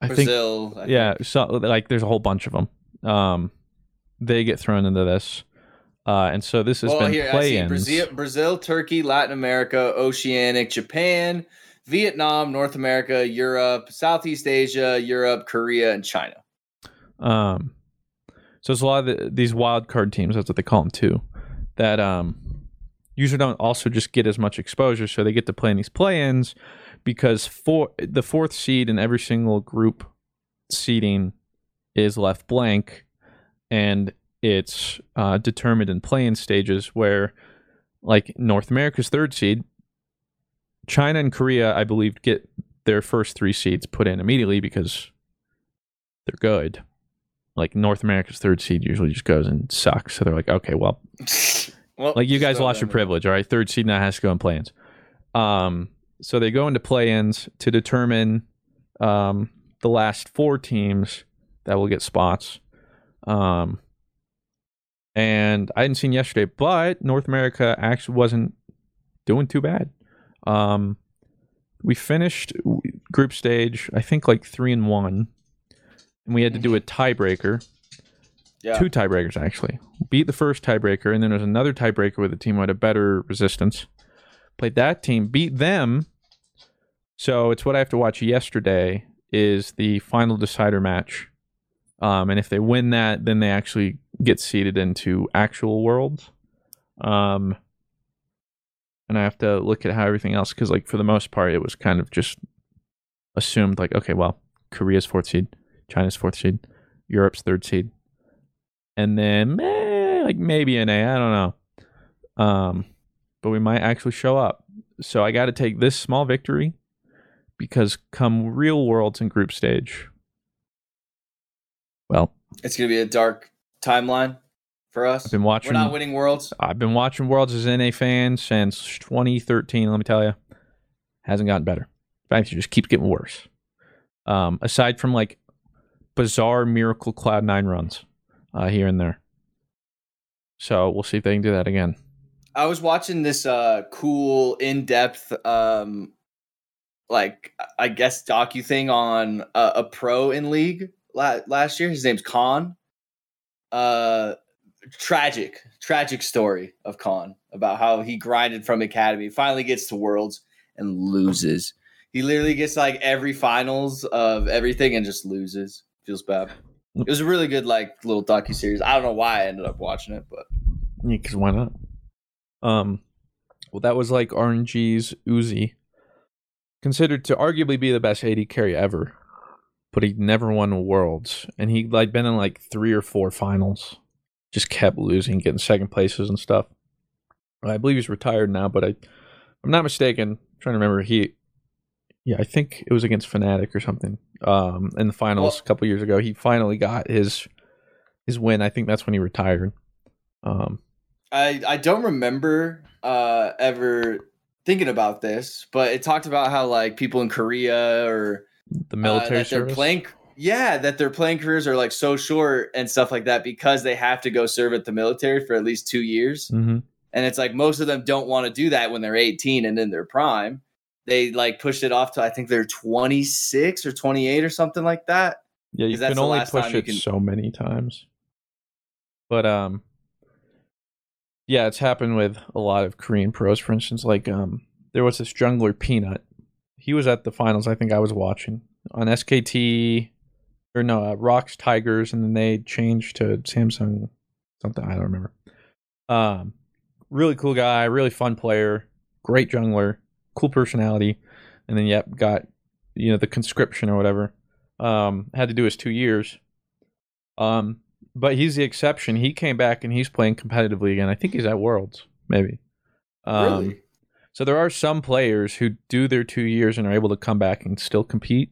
I Brazil. think yeah, so like there's a whole bunch of them. Um, they get thrown into this. Uh, and so this has well, been here play-ins. Brazil, Brazil, Turkey, Latin America, Oceanic, Japan, Vietnam, North America, Europe, Southeast Asia, Europe, Korea, and China. Um, so it's a lot of the, these wild card teams. That's what they call them too. That um, usually don't also just get as much exposure, so they get to play in these play-ins because for the fourth seed in every single group seeding is left blank, and it's uh, determined in play-in stages where, like North America's third seed, China and Korea, I believe, get their first three seeds put in immediately because they're good. Like North America's third seed usually just goes and sucks. So they're like, okay, well, [laughs] well, like you guys lost your privilege, all right? Third seed now has to go in play-ins. Um, so they go into play-ins to determine um, the last four teams that will get spots. Um, and I hadn't seen yesterday, but North America actually wasn't doing too bad. Um, we finished group stage, I think like three and one, and we had to do a tiebreaker Yeah. two tiebreakers actually. Beat the first tiebreaker, and then there's another tiebreaker with a team who had a better resistance. Played that team, beat them. So it's what I have to watch yesterday is the final decider match. Um, and if they win that, then they actually get seeded into actual worlds. Um, and I have to look at how everything else, because like for the most part, it was kind of just assumed like, okay, well, Korea's fourth seed, China's fourth seed, Europe's third seed, and then like maybe an A. I don't know. Um, but we might actually show up. So I got to take this small victory because come real worlds in group stage. Well, It's gonna be a dark timeline for us. I've been watching. We're not winning worlds. I've been watching Worlds as an NA fan since 2013. Let me tell you, hasn't gotten better. In fact, it just keeps getting worse. Um, aside from like bizarre miracle Cloud Nine runs uh, here and there. So we'll see if they can do that again. I was watching this uh cool in-depth um like I guess docu thing on uh, a pro in league la- last year. His name's Khan. Uh tragic tragic story of Khan about how he grinded from academy, finally gets to worlds and loses. He literally gets like every finals of everything and just loses. Feels bad. It was a really good like little docu series. I don't know why I ended up watching it, but Yeah, because why not? Um, well, that was like RNG's Uzi, considered to arguably be the best AD carry ever, but he never won Worlds, and he like been in like three or four finals, just kept losing, getting second places and stuff. I believe he's retired now, but I, I'm not mistaken. I'm trying to remember he, yeah, I think it was against Fnatic or something. Um, in the finals Well- a couple years ago, he finally got his his win. I think that's when he retired. Um, I I don't remember uh ever thinking about this, but it talked about how like people in Korea or the uh, military that they're playing yeah, that their playing careers are like so short and stuff like that because they have to go serve at the military for at least 2 years. hmm And it's like most of them don't want to do that when they're 18 and in their prime. They like pushed it off to I think they're 26 or 28 or something like that. Yeah, you can only push it can- so many times. But um, yeah, it's happened with a lot of Korean pros. For instance, like um, there was this jungler Peanut. He was at the finals. I think I was watching on SKT or no uh, ROX Tigers, and then they changed to Samsung something. I don't remember. Um, really cool guy, really fun player, great jungler, cool personality, and then yep, got you know the conscription or whatever. Um, had to do his two years. Um, but he's the exception. He came back and he's playing competitively again. I think he's at Worlds, maybe. Um, really? So there are some players who do their two years and are able to come back and still compete.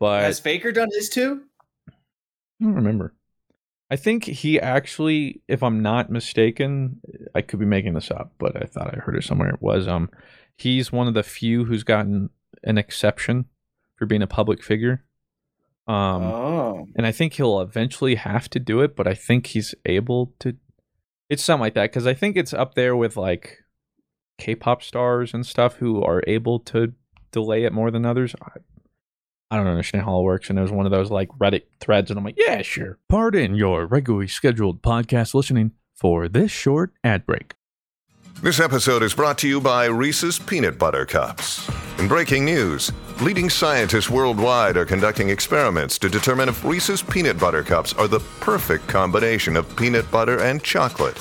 But Has Faker done his too? I don't remember. I think he actually, if I'm not mistaken, I could be making this up, but I thought I heard it somewhere. It was um, he's one of the few who's gotten an exception for being a public figure. Um, oh, and I think he'll eventually have to do it, but I think he's able to. It's something like that because I think it's up there with like K-pop stars and stuff who are able to delay it more than others. I, I don't understand how it works, and it was one of those like Reddit threads, and I'm like, yeah, sure. Pardon your regularly scheduled podcast listening for this short ad break. This episode is brought to you by Reese's Peanut Butter Cups. In breaking news, leading scientists worldwide are conducting experiments to determine if Reese's Peanut Butter Cups are the perfect combination of peanut butter and chocolate.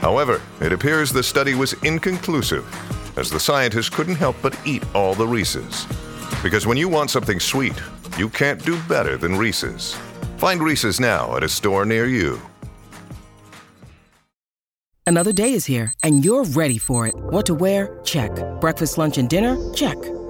However, it appears the study was inconclusive, as the scientists couldn't help but eat all the Reese's. Because when you want something sweet, you can't do better than Reese's. Find Reese's now at a store near you. Another day is here, and you're ready for it. What to wear? Check. Breakfast, lunch, and dinner? Check.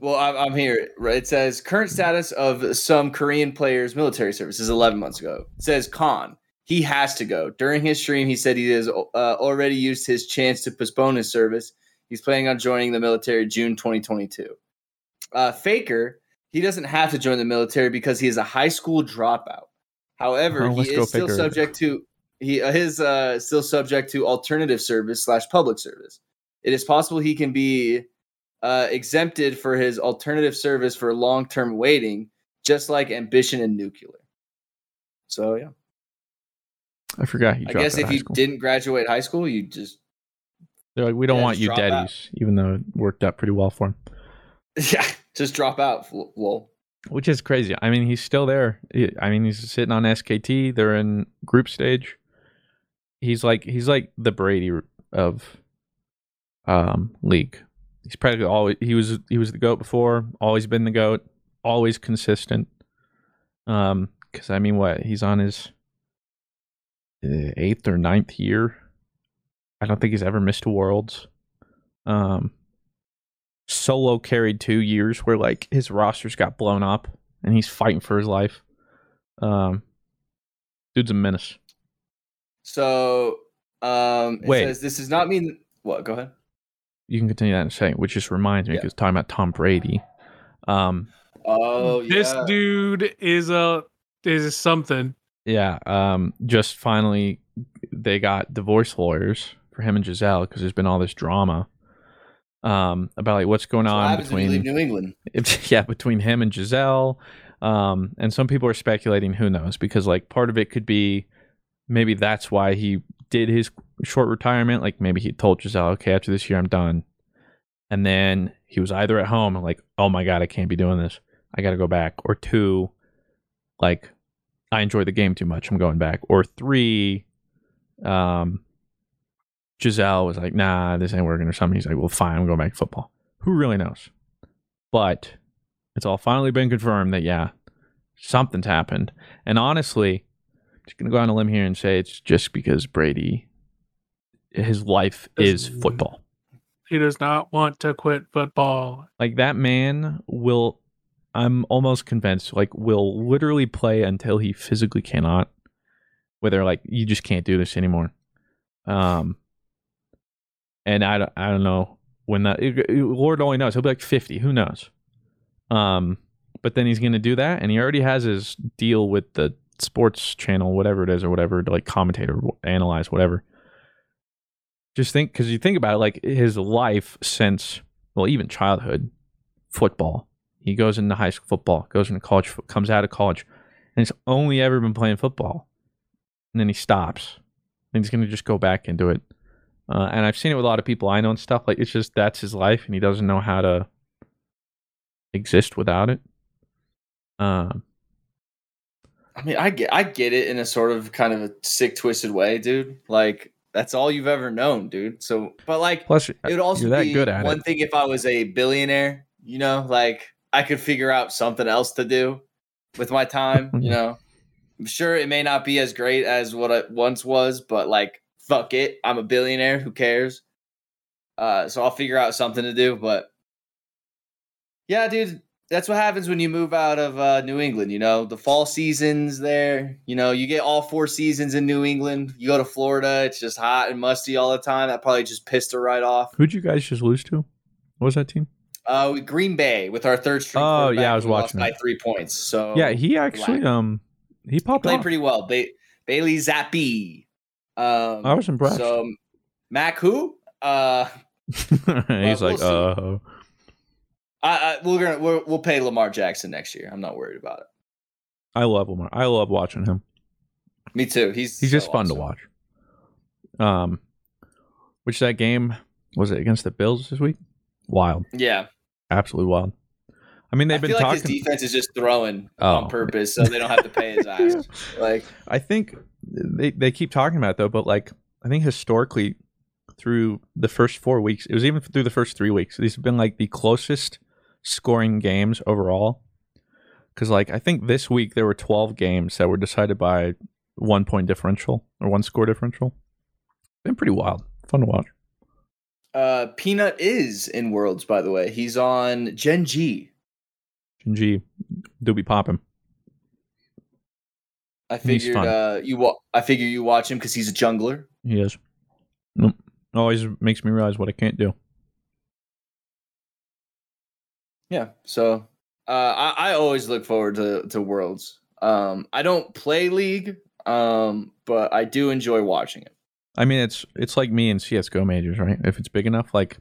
Well, I'm, I'm here. It says current status of some Korean players' military service is 11 months ago. It says Khan. He has to go. During his stream, he said he has uh, already used his chance to postpone his service. He's planning on joining the military June 2022. Uh, Faker, he doesn't have to join the military because he is a high school dropout. However, Oh, he is still subject to he uh, his uh, still subject to alternative service slash public service. It is possible he can be uh, exempted for his alternative service for long term waiting, just like ambition and nuclear. So yeah, I forgot he I guess if you school. didn't graduate high school, you just They're like, we don't Yeah, want you drop out. daddies, even though it worked out pretty well for him. [laughs] yeah just drop out. Lol. which is crazy. I mean, he's still there. I mean, he's sitting on SKT. They're in group stage. He's like he's like the Brady of um league. He's practically always he was he was the goat before. Always been the goat. Always consistent. Um, because I mean, what he's on his uh, eighth or ninth year. I don't think he's ever missed a worlds. Um, solo carried two years where like his rosters got blown up and he's fighting for his life. Um, dude's a menace. So um, it Wait. says this does not mean what. Go ahead. You can continue that in a second, which just reminds me Yeah. because talking about Tom Brady. Um, Oh this yeah. dude is a is something. yeah. Um, just finally they got divorce lawyers for him and Gisele because there's been all this drama. Um, about like what's going That's what on happens when you between leave New England. [laughs] Yeah, between him and Gisele. Um, and some people are speculating, who knows, because like part of it could be maybe that's why he did his short retirement. Like maybe he told Gisele, okay, after this year, I'm done. And then he was either at home and like, oh my God, I can't be doing this. I got to go back. Or two, like, I enjoy the game too much. I'm going back. Or three, um, Gisele was like, nah, this ain't working or something. He's like, well, fine, I'm going back to football. Who really knows? But it's all finally been confirmed that, yeah, something's happened. And honestly, just going to go on a limb here and say it's just because Brady, his life is football. He does not want to quit football. Like that man will, I'm almost convinced, like, will literally play until he physically cannot. Whether like you just can't do this anymore. Um, and I, don't- I don't know when that Lord only knows. He'll be like 50. Who knows? Um, but then he's gonna do that, and he already has his deal with the sports channel, whatever it is, or whatever, to like commentate or analyze whatever. Just think, because you think about it, like his life since, well, even childhood, football. He goes into high school football, goes into college, comes out of college, and he's only ever been playing football. And then he stops. And he's gonna just go back into it. Uh, and I've seen it with a lot of people I know and stuff. Like it's just that's his life, and he doesn't know how to exist without it. Um, I mean, I get I get it in a sort of kind of a sick, twisted way, dude. Like that's all you've ever known, dude. So, but like, Plus, it would also be one it. thing if I was a billionaire, you know, like I could figure out something else to do with my time, [laughs] you know. I'm sure it may not be as great as what it once was, but like fuck it, I'm a billionaire, who cares? Uh so I'll figure out something to do, but yeah, dude, that's what happens when you move out of uh, New England. You know, the fall seasons there. You know, you get all four seasons in New England. You go to Florida, it's just hot and musty all the time. That probably just pissed her right off. Who'd you guys just lose to? What was that team? Uh, Green Bay with our third string. Oh, yeah, I was watching by three points. So yeah, he actually um he popped played off. pretty well. Ba- Bailey Zappe. Um, I was impressed. So Mac, who? Uh, [laughs] He's we'll like, see. uh, I, I we're gonna we're, we'll pay Lamar Jackson next year. I'm not worried about it. I love Lamar. I love watching him. Me too. He's He's so just fun to watch. Um, which that game was it against the Bills this week? Wild, Yeah. absolutely wild. I mean, they've I been feel like his defense is just throwing Oh. on purpose, so they don't have to pay his [laughs] ass. Like, I think they they keep talking about it though, but like I think historically through the first four weeks, it was even through the first three weeks. These have been like the closest scoring games overall. Because like I think this week there were twelve games that were decided by one point differential or one score differential. Been pretty wild, fun to watch. uh, Peanut is in Worlds, by the way. He's on Gen G. Gen G, do be popping. I figured uh, you. Wa- I figure you watch him because he's a jungler. He is. Nope. Always makes me realize what I can't do. Yeah. So uh, I, I always look forward to to Worlds. Um, I don't play League, um, but I do enjoy watching it. I mean, it's it's like me and CS:GO majors, right? If it's big enough, like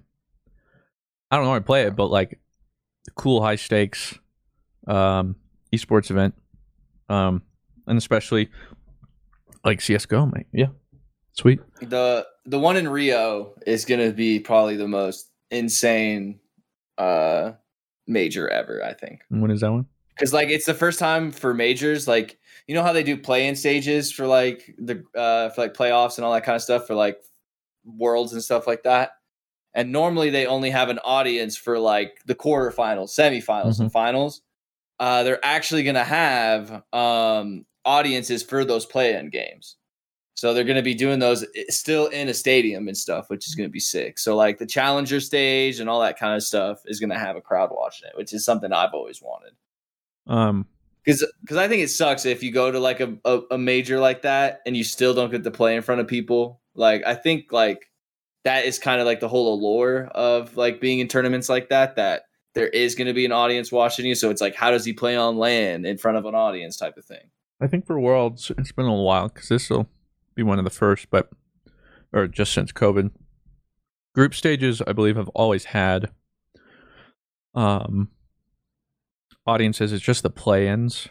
I don't know how to play it, but like cool high stakes um esports event, um, and especially like CS:GO, mate. Yeah, sweet. the The one in Rio is gonna be probably the most insane uh major ever. I think. And when is that one? because like it's the first time for majors like you know how they do play-in stages for like the uh for like playoffs and all that kind of stuff for like worlds and stuff like that and normally they only have an audience for like the quarterfinals semifinals and finals uh they're actually gonna have um audiences for those play-in games so they're going to be doing those still in a stadium and stuff, which is going to be sick. So like the challenger stage and all that kind of stuff is going to have a crowd watching it, which is something I've always wanted Um, because because I think it sucks if you go to like a, a a major like that and you still don't get to play in front of people. Like I think like that is kind of like the whole allure of like being in tournaments like that. That there is going to be an audience watching you, so it's like how does he play on land in front of an audience type of thing. I think for Worlds, it's been a while because this will be one of the first, but or just since COVID. Group stages, I believe, have always had um audiences. It's just the play-ins,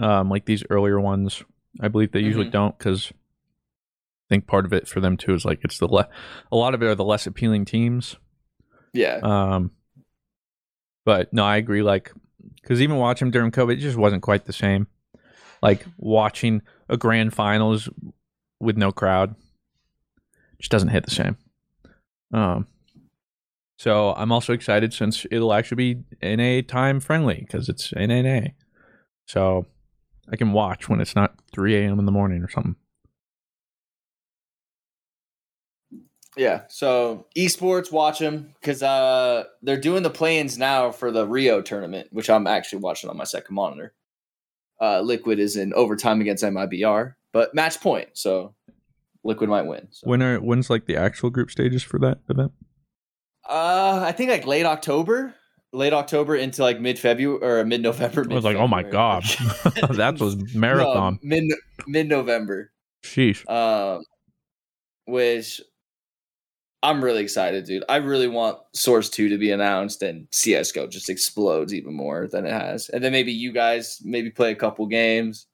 um, like these earlier ones. I believe they usually Mhm. don't because I think part of it for them too is like it's the le- a lot of it are the less appealing teams. Yeah, Um, but no, I agree. Like, because even watching during COVID, it just wasn't quite the same. Like watching a grand finals with no crowd just doesn't hit the same. Um, so I'm also excited since it'll actually be NA time friendly because it's NNA. So I can watch when it's not 3 a.m. in the morning or something. yeah. So esports, watch them because uh they're doing the play-ins now for the Rio tournament, which I'm actually watching on my second monitor. Uh, Liquid is in overtime against MIBR, but match point, so Liquid might win. So. When are when's like the actual group stages for that event? Uh, I think like late October, late October into like mid February or mid November. I was like, oh my god, [laughs] [laughs] that was marathon. mid mid November. Sheesh. Um, which I'm really excited, dude. I really want Source Two to be announced and CS:GO just explodes even more than it has, and then maybe you guys maybe play a couple games.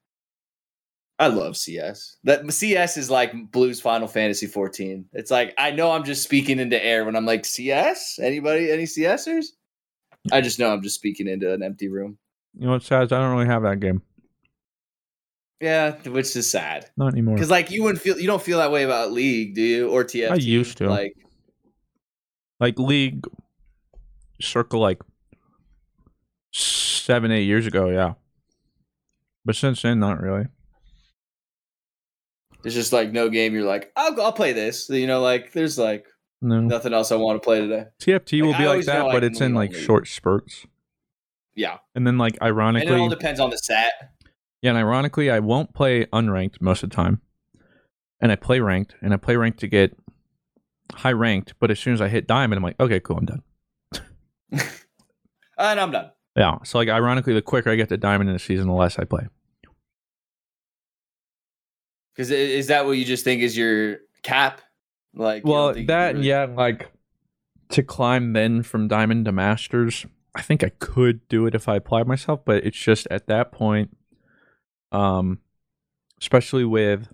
I love CS. That CS is like Blues Final Fantasy 14. It's like I know I'm just speaking into air when I'm like CS. Anybody, any CSers? I just know I'm just speaking into an empty room. You know what, Saz? I don't really have that game. Yeah, which is sad. Not anymore. Because like you wouldn't feel you don't feel that way about league, do you? Or TF? I used to. Like like league circle like seven eight years ago yeah but since then not really it's just like no game. You're like I'll I'll play this. You know, like there's like no nothing else I want to play today. tft will be I like that but it's in like short spurts Yeah, and then like and it all depends on the stat. yeah and ironically i won't play unranked most of the time and i play ranked and i play ranked to get high ranked but as soon as i hit diamond i'm like okay cool i'm done [laughs] And I'm done. yeah so like ironically the quicker i get to diamond in the season the less i play Because is that what you just think is your cap? Like, well that really- yeah like to climb then from diamond to masters i think i could do it if i applied myself but it's just at that point um especially with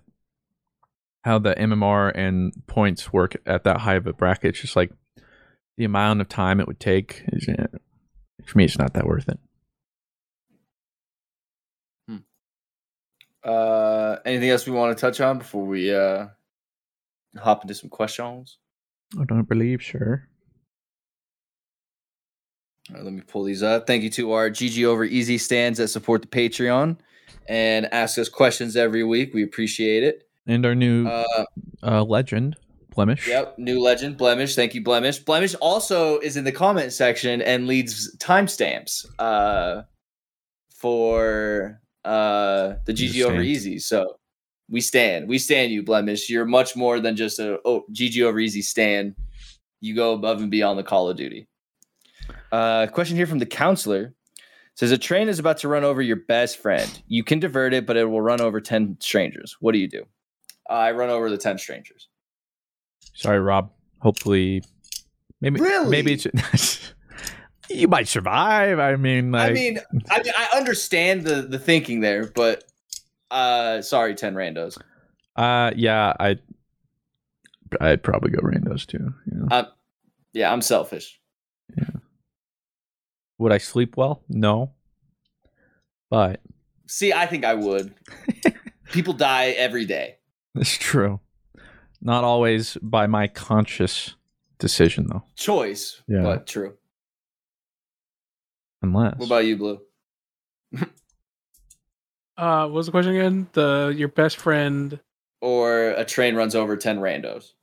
how the mmr and points work at that high of a bracket it's just like the amount of time it would take is uh, for me it's not that worth it Uh, anything else we want to touch on before we uh hop into some questions? i don't believe sure right, let me pull these up. Thank you to our GG over EZ stands that support the Patreon and ask us questions every week. We appreciate it. and our new Uh, uh legend blemish Yep, new legend, Blemish. Thank you, Blemish. Blemish also is in the comment section and leads timestamps uh, for uh, the GG over EZ. So we stand, we stand you, Blemish. You're much more than just a oh GG over EZ stand. You go above and beyond the Call of Duty. Uh, question here from the counselor says a train is about to run over your best friend. You can divert it, but it will run over ten strangers. What do you do? I run over the ten strangers. Sorry, Rob. Hopefully, maybe maybe it's [laughs] you might survive. I mean, like, I mean, I mean, I understand the the thinking there, but uh, sorry, ten randos. uh, yeah, I, I'd probably go randos too. Know? Um, yeah, I'm selfish. Yeah. Would I sleep well? No, but See, I think I would. [laughs] People die every day. it's true. Not always by my conscious decision, though. Choice, Yeah. but true. Unless What about you, Blue? [laughs] Uh, what was the question again? The your best friend. Or a train runs over ten randos.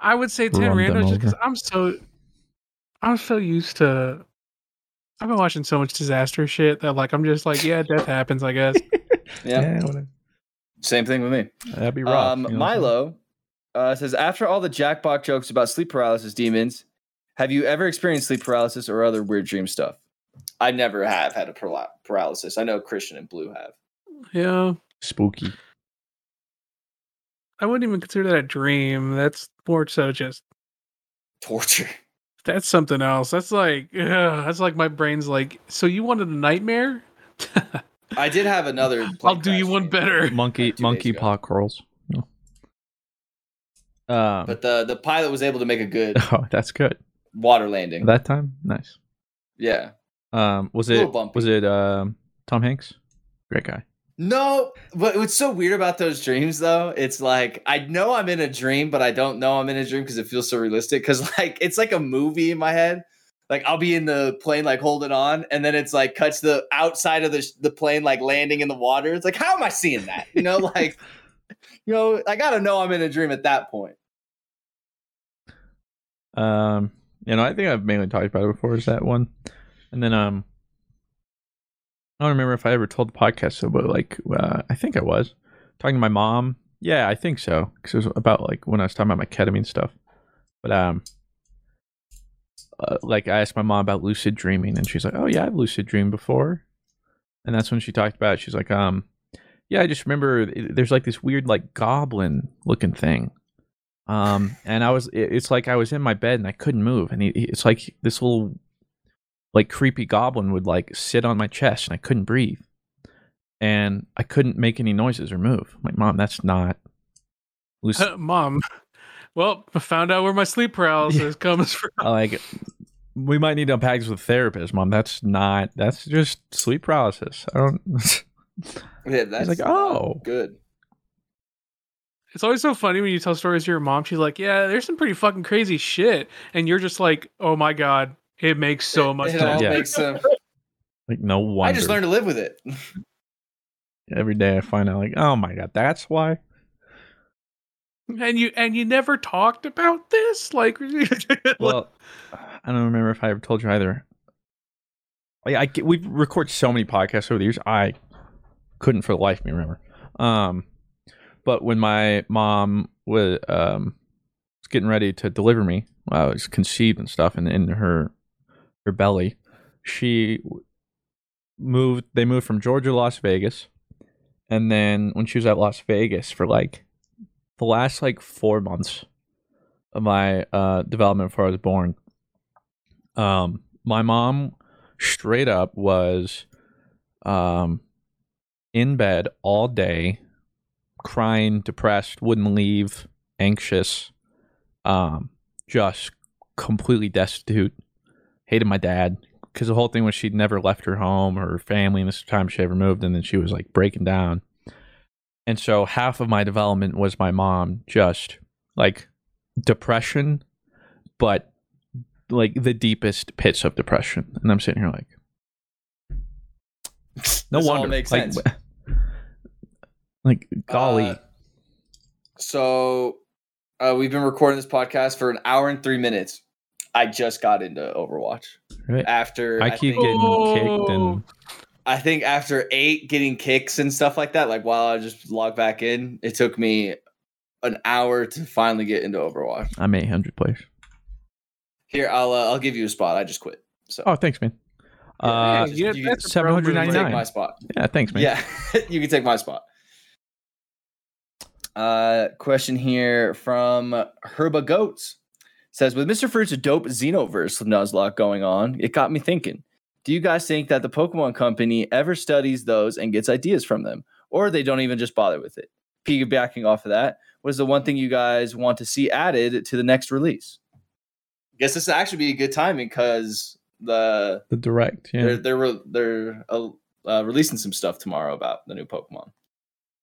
I would say ten Run randos just because. I'm so I'm so used to. I've been watching so much disaster shit that like I'm just like yeah, death happens. I guess. [laughs] Yeah, yeah, same thing with me. that'd be rough. Um, you know what Milo uh, says after all the jackpot jokes about sleep paralysis demons, have you ever experienced sleep paralysis or other weird dream stuff? I never have had a paral- paralysis. I know Christian and Blue have. yeah, spooky. I wouldn't even consider that a dream. That's more so just Torture. that's something else. That's like ugh, that's like my brain's like. So you wanted a nightmare? [laughs] I did have another. I'll do you one better. Monkey, two monkey ago. pot curls. Um, But the the pilot was able to make a good [laughs] oh, that's good. water landing. That time, nice. yeah. Um, was it was it um Tom Hanks? Great guy. No, but what's so weird about those dreams though, it's like I know I'm in a dream, but I don't know I'm in a dream because it feels so realistic. Because [laughs] like it's like a movie in my head. Like I'll be in the plane, like holding on, and then it's like cuts the outside of the sh- the plane, like landing in the water. It's like, how am I seeing that? You know, [laughs] like, you know, I gotta know I'm in a dream at that point. Um, you know, I think I've mainly talked about it before. Is that one? And then um, I don't remember if I ever told the podcast so, but like uh, I think I was talking to my mom. Yeah, I think so because it was about like when I was talking about my ketamine stuff. But um, uh, like I asked my mom about lucid dreaming, and she's like, "Oh yeah, I've lucid dreamed before." And that's when she talked about. It. She's like, "Um, yeah, I just remember it- there's like this weird like goblin looking thing." Um, and I was, it- it's like I was in my bed and I couldn't move, and he, he- it's like this little, like creepy goblin would like sit on my chest, and I couldn't breathe, and I couldn't make any noises or move. I'm like, mom, that's not lucid. [laughs] Mom. Well, I found out where my sleep paralysis [laughs] comes from. like we might need to unpack this with a therapist, mom. That's not. That's just sleep paralysis. I don't. [laughs] Yeah, that's like, "Oh." good. It's always so funny when you tell stories to your mom. She's like, "Yeah, there's some pretty fucking crazy shit," and you're just like, "Oh my god, it makes so much It all sense." Yeah. makes sense. like no wonder. I just learned to live with it. every day. I find out like, oh my god, that's why. And you and you never talked about this, like, [laughs] Well, I don't remember if I ever told you either. Like, I we've recorded so many podcasts over the years. I couldn't for the life of me remember. Um, but when my mom was um was getting ready to deliver me, I was conceived and stuff, and in her her belly, she moved. They moved from Georgia to Las Vegas, and then when she was at Las Vegas for like the last like four months of my uh development before I was born, um, my mom straight up was um in bed all day, crying, depressed, wouldn't leave, anxious, um, just completely destitute. Hated my dad because the whole thing was she'd never left her home or her family, and this time she ever moved, and then she was like breaking down. And so half of my development was my mom just like depression, but like the deepest pits of depression. And I'm sitting here like, no This all wonder. makes like, sense. Like, golly. Uh, so uh, we've been recording this podcast for an hour and three minutes. I just got into Overwatch right? after I keep think, getting kicked and I think after eight getting kicks and stuff like that. Like while I just log back in, it took me an hour to finally get into Overwatch. I'm 800 players. Here, I'll uh, I'll give you a spot. I just quit. So Oh, thanks, man. Yeah, Uh, yeah, you that's can a pro move. take 799. my spot. yeah, thanks, man. Yeah, [laughs] you can take my spot. Uh, question here from Herba Goats says, with Mr. Fruit's dope Xenoverse Nuzlocke going on, it got me thinking. Do you guys think that the Pokemon Company ever studies those and gets ideas from them, or they don't even just bother with it? Piggybacking off of that, what is the one thing you guys want to see added to the next release? I guess this would actually be a good timing because the The direct. Yeah. they're they're re- they're uh, uh, releasing some stuff tomorrow about the new Pokemon.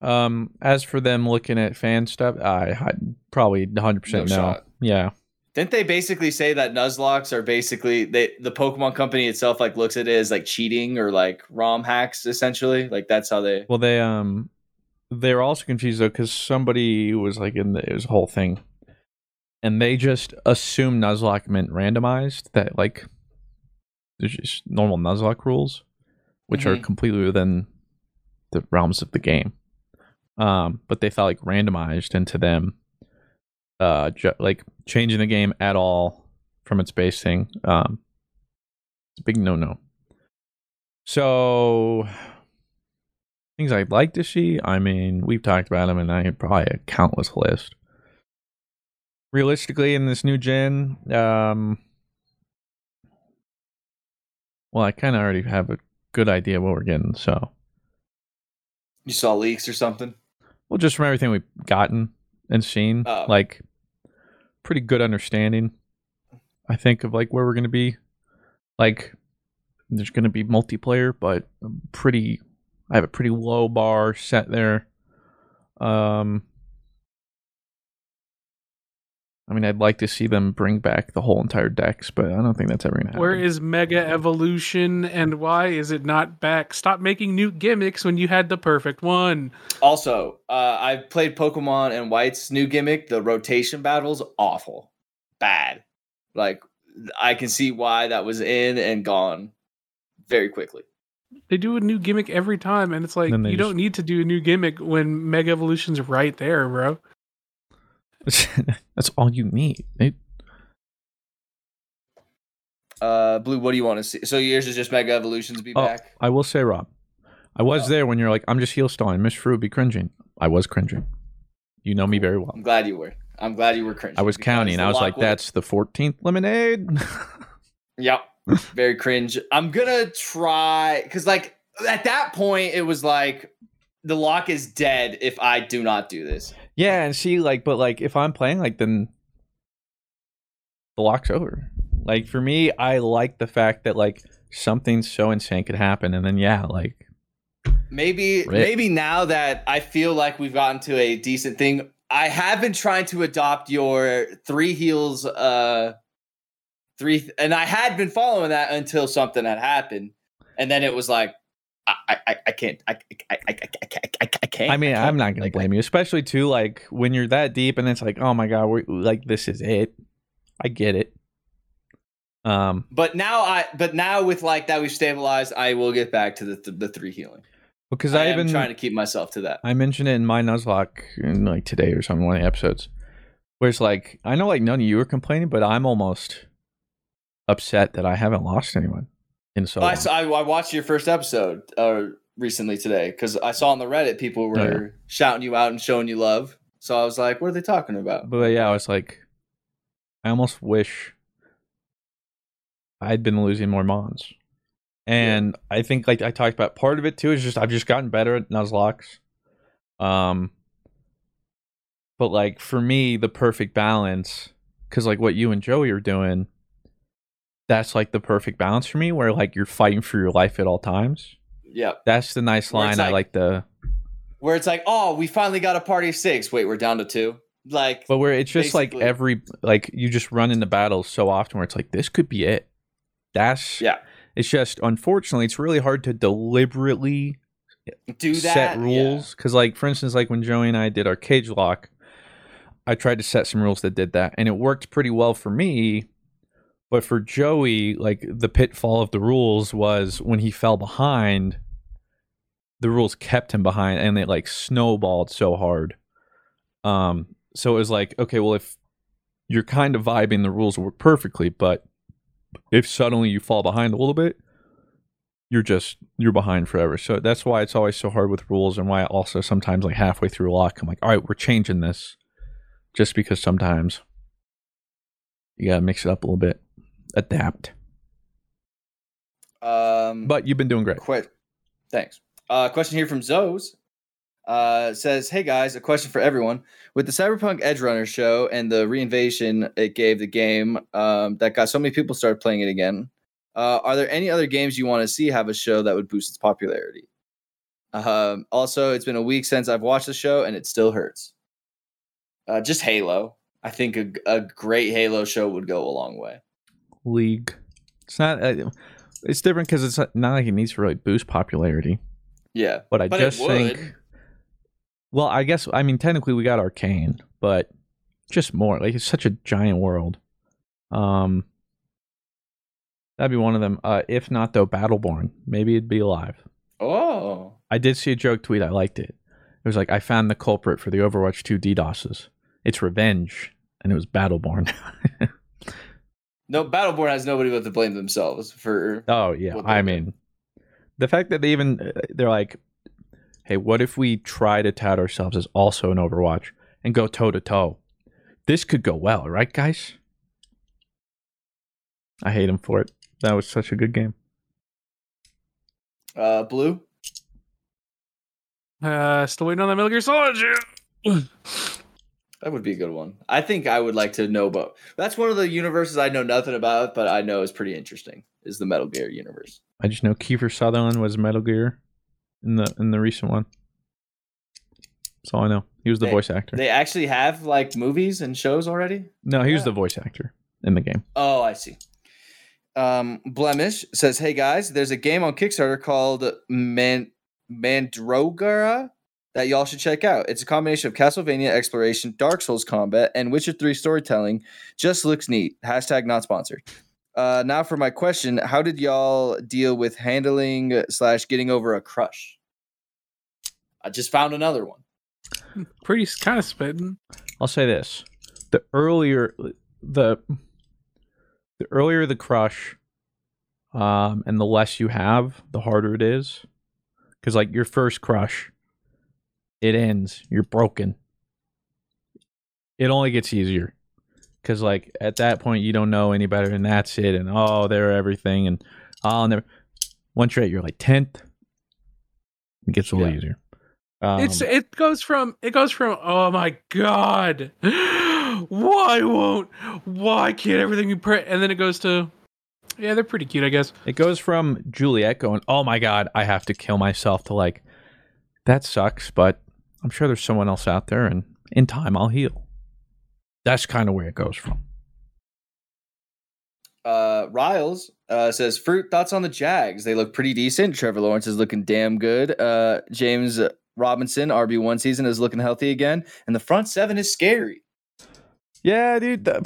Um, as for them looking at fan stuff, I, I probably 100 percent No no. shot. Yeah, Didn't they basically say that Nuzlockes are basically they the Pokemon company itself like looks at it as like cheating or like ROM hacks essentially? Like that's how they Well, they um, they're also confused though because somebody was like in the it was a whole thing, and they just assumed Nuzlocke meant randomized. That like there's just normal Nuzlocke rules, which are Mhm. completely within the realms of the game. Um, but they felt like randomized into them, uh, ju- like changing the game at all from its base thing. Um, it's a big no no. So things I'd like to see. I mean, we've talked about them, and I have probably a countless list. Realistically, in this new gen, um, well, I kind of already have a good idea what we're getting. So, you saw leaks or something. Well, just from everything we've gotten and seen, Oh. like pretty good understanding. I think of like where we're gonna be. Like, there's gonna be multiplayer, but pretty. I have a pretty low bar set there. Um, I mean, I'd like to see them bring back the whole entire dex, but I don't think that's ever gonna happen. Where is Mega Evolution and why is it not back? Stop making new gimmicks when you had the perfect one. Also, uh, I've played Pokemon and White's new gimmick. The rotation battles awful, bad. Like I can see why that was in and gone very quickly. They do a new gimmick every time, and it's like Then you just- don't need to do a new gimmick when Mega Evolution's right there, bro. [laughs] that's all you need. It, Uh, Blue, what do you want to see? So yours is just Mega Evolutions be Oh, back. I will say, Rob, I was Oh. there when you're like, I'm just heal stalling. Miss Fruit be cringing. I was cringing. You know me very well. I'm glad you were. I'm glad you were cringing. I was counting. I was like, that's the 14th lemonade. [laughs] Yep. Very cringe. I'm gonna try because like at that point it was like the lock is dead if I do not do this. Yeah, and see, like, but like, if I'm playing, like, then the lock's over. Like for me, I like the fact that like something so insane could happen, and then yeah, like Maybe Rip. maybe now that I feel like we've gotten to a decent thing, I have been trying to adopt your three heals uh three and I had been following that until something had happened. And then it was like I I, I can't I I, I, I, I, I, I can't. I mean. I'm not gonna Like, blame you, especially too like when you're that deep, and it's like, oh my god, we're like this is it. I get it. Um, But now I but now with like that we've stabilized, I will get back to the the, the three healing. because I, I, am even trying to keep myself to that. I mentioned it in my Nuzlocke in like today or something, one of the episodes, where it's like I know like none of you are complaining, but I'm almost upset that I haven't lost anyone in so I, saw, I, I watched your first episode uh, recently today because I saw on the Reddit people were Oh, yeah. shouting you out and showing you love. So I was like, what are they talking about? But yeah, I was like, I almost wish I'd been losing more mons. And I think like I talked about part of it too is just I've just gotten better at Nuzlockes. Um but like for me the perfect balance cuz like what you and Joey are doing that's like the perfect balance for me where like you're fighting for your life at all times. Yeah. That's the nice line I like- like the Where it's like, oh, we finally got a party of six. Wait, we're down to two. Like, But where it's just like every like you just run into battles so often where it's like this could be it. That's yeah, It's just unfortunately it's really hard to deliberately do that. set yeah. rules because like for instance like when Joey and I did our cage lock, I tried to set some rules that did that and it worked pretty well for me. But for Joey, like the pitfall of the rules was when he fell behind, the rules kept him behind and it like snowballed so hard. Um so it was like, okay, well if you're kind of vibing, the rules work perfectly, but if suddenly you fall behind a little bit, you're just you're behind forever. So that's why it's always so hard with rules and why also sometimes like halfway through a lock, I'm like, all right, we're changing this. Just because sometimes you gotta mix it up a little bit. Adapt. Um, But you've been doing great. Quit. Thanks. Uh, question here from Zoes. Uh, says, "Hey guys, a question for everyone. With the Cyberpunk Edgerunner show and the reinvasion it gave the game, um, that got so many people started playing it again. Uh, are there any other games you want to see have a show that would boost its popularity? Um, also, it's been a week since I've watched the show and it still hurts. Uh, just Halo. I think a, a great Halo show would go a long way. League. It's not. Uh, it's different because it's not like it needs to really boost popularity. Yeah, But I But just think. Well, I guess I mean technically we got Arcane, but just more like it's such a giant world. Um, that'd be one of them. Uh, if not though, Battleborn. Maybe it'd be alive. Oh, I did see a joke tweet. I liked it. It was like I found the culprit for the Overwatch 2 DDoSes. It's revenge, and it was Battleborn. [laughs] no, Battleborn has nobody but to blame themselves for oh yeah, I they mean, the fact that they even uh, they're like, hey, what if we try to tout ourselves as also an Overwatch and go toe to toe? This could go well, right, guys? I hate him for it. That was such a good game. uh, Blue. Uh, still waiting on that Metal Gear Solid. [clears throat] That would be a good one. I think I would like to know about. That's one of the universes I know nothing about, but I know is pretty interesting. Is the Metal Gear universe? I just know Kiefer Sutherland was Metal Gear in the in the recent one. That's all I know. He was the They- voice actor. They actually have like movies and shows already. no, he was the voice actor in the game. Oh, I see. Um, Blemish says, "Hey guys, there's a game on Kickstarter called Man Mandragora that y'all should check out. It's a combination of Castlevania exploration, Dark Souls combat, and Witcher Three storytelling. Just looks neat. Hashtag not sponsored." Uh, now for my question: How did y'all deal with handling slash getting over a crush? I just found another one. Pretty kind of spitting. I'll say this: the earlier the the earlier the crush, um, and the less you have, the harder it is. Because like your first crush, it ends. You're broken. It only gets easier. Because like at that point you don't know any better, and that's it. And oh, they're everything, and I'll never. Once you're at your like tenth, it gets a little Yeah. easier. Um, it's it goes from it goes from oh my god [gasps] why won't, why can't everything be pretty? And then it goes to, yeah, they're pretty cute, I guess. It goes from Juliet going, "Oh my god, I have to kill myself," to like, "That sucks," but I'm sure there's someone else out there, and in time I'll heal. That's kind of where it goes from. Uh, Riles uh, says, "Fruit thoughts on the Jags? They look pretty decent. Trevor Lawrence is looking damn good. Uh, James Robinson, RB one season, is looking healthy again, and the front seven is scary. Yeah, dude. The,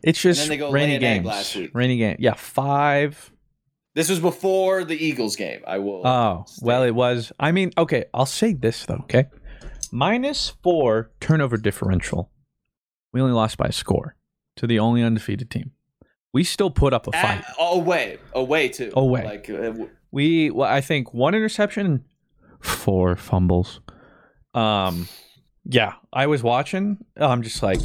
[sighs] it's just rainy games. last week. Rainy game. Yeah, five. This was before the Eagles game. I will. Oh, well, it was. I mean, okay, I'll say this though, okay? Minus four turnover differential. We only lost by a score to the only undefeated team. We still put up a fight. At, away, away too. Away. Like uh, w- We, well, I think one interception, four fumbles. Um, yeah, I was watching. I'm just like,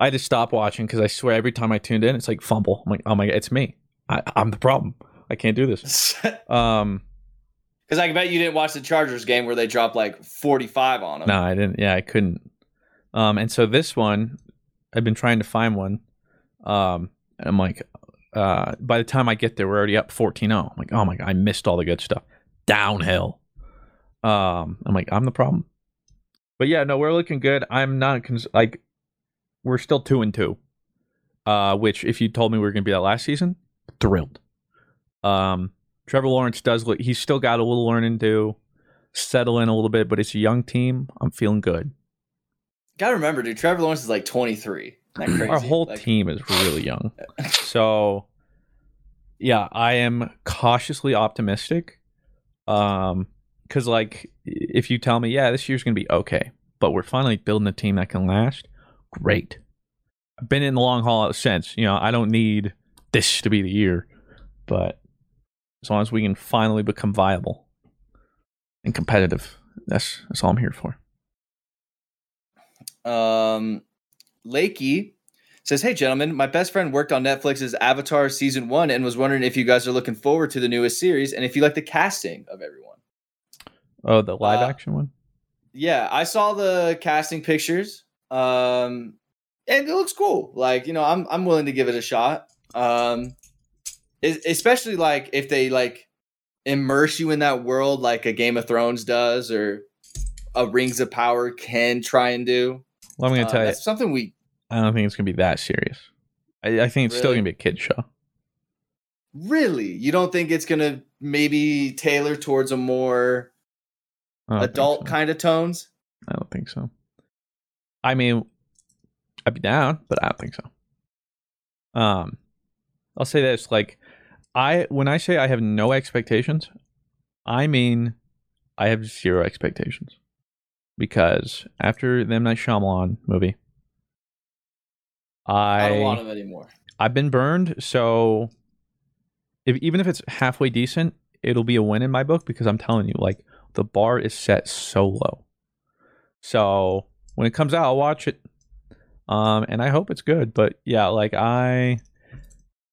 I had to stop watching because I swear every time I tuned in, it's like fumble. I'm like, oh my god, it's me. I, I'm the problem. I can't do this. [laughs] Um, Because I bet you didn't watch the Chargers game where they dropped like 45 on them. no, I didn't. Yeah, I couldn't. Um, and so this one, I've been trying to find one. Um, and I'm like, uh, by the time I get there, we're already up 14-0. I'm like, oh my god, I missed all the good stuff. Downhill. Um, I'm like, I'm the problem. But yeah, no, we're looking good. I'm not cons- like, we're still two and two. Uh, which if you told me we were gonna be that last season, thrilled. Um, Trevor Lawrence does look. He's still got a little learning to do, settle in a little bit, but it's a young team. I'm feeling good. Gotta remember, dude. Trevor Lawrence is like 23. Isn't that crazy? Our whole Like, team is really young. [laughs] So, yeah, I am cautiously optimistic. Um, because like if you tell me, yeah, this year's gonna be okay, but we're finally building a team that can last, great. I've been in the long haul since. You know, I don't need this to be the year, but as long as we can finally become viable and competitive, that's that's all I'm here for. Um, Lakey says, "Hey, gentlemen, my best friend worked on Netflix's Avatar season one and was wondering if you guys are looking forward to the newest series and if you like the casting of everyone." Oh, the live Uh, action one. Yeah, I saw the casting pictures. Um, and it looks cool. Like you know, I'm I'm willing to give it a shot. Um, especially like if they like immerse you in that world like a Game of Thrones does or a Rings of Power can try and do. Well, I'm gonna Uh, tell you, something we I don't think it's gonna be that serious. I, I think it's still gonna be a kid show. really you don't think it's gonna maybe tailor towards a more I don't think adult so. kind of tones. I don't think so. I mean, I'd be down, but I don't think so. Um, I'll say this: like, I when I say I have no expectations, I mean I have zero expectations because after the M Night Shyamalan movie, I, I don't want them anymore. I've been burned, so if even if it's halfway decent, it'll be a win in my book because I'm telling you, like the bar is set so low. So when it comes out, I'll watch it. Um, and I hope it's good. But yeah, like I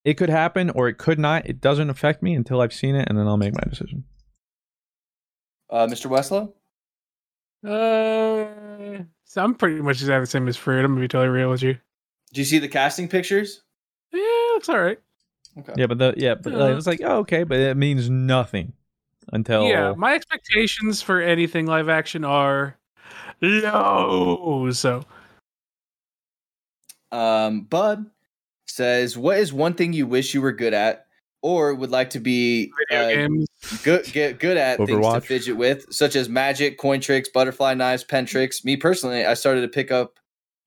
it could happen or it could not. It doesn't affect me until I've seen it and then I'll make my decision. Uh, Mr. Westlo. Uh, so I'm pretty much exactly the same as Fruit. I'm gonna be totally real with you. Do you see the casting pictures? Yeah, looks all right. Okay. Yeah, but the yeah, but like, Yeah. it was like, oh, okay, but it means nothing until Yeah, my expectations for anything live action are low. So Um, Bud says, "What is one thing you wish you were good at, or would like to be uh, good get good at things to fidget with, such as magic, coin tricks, butterfly knives, pen tricks. Me personally, I started to pick up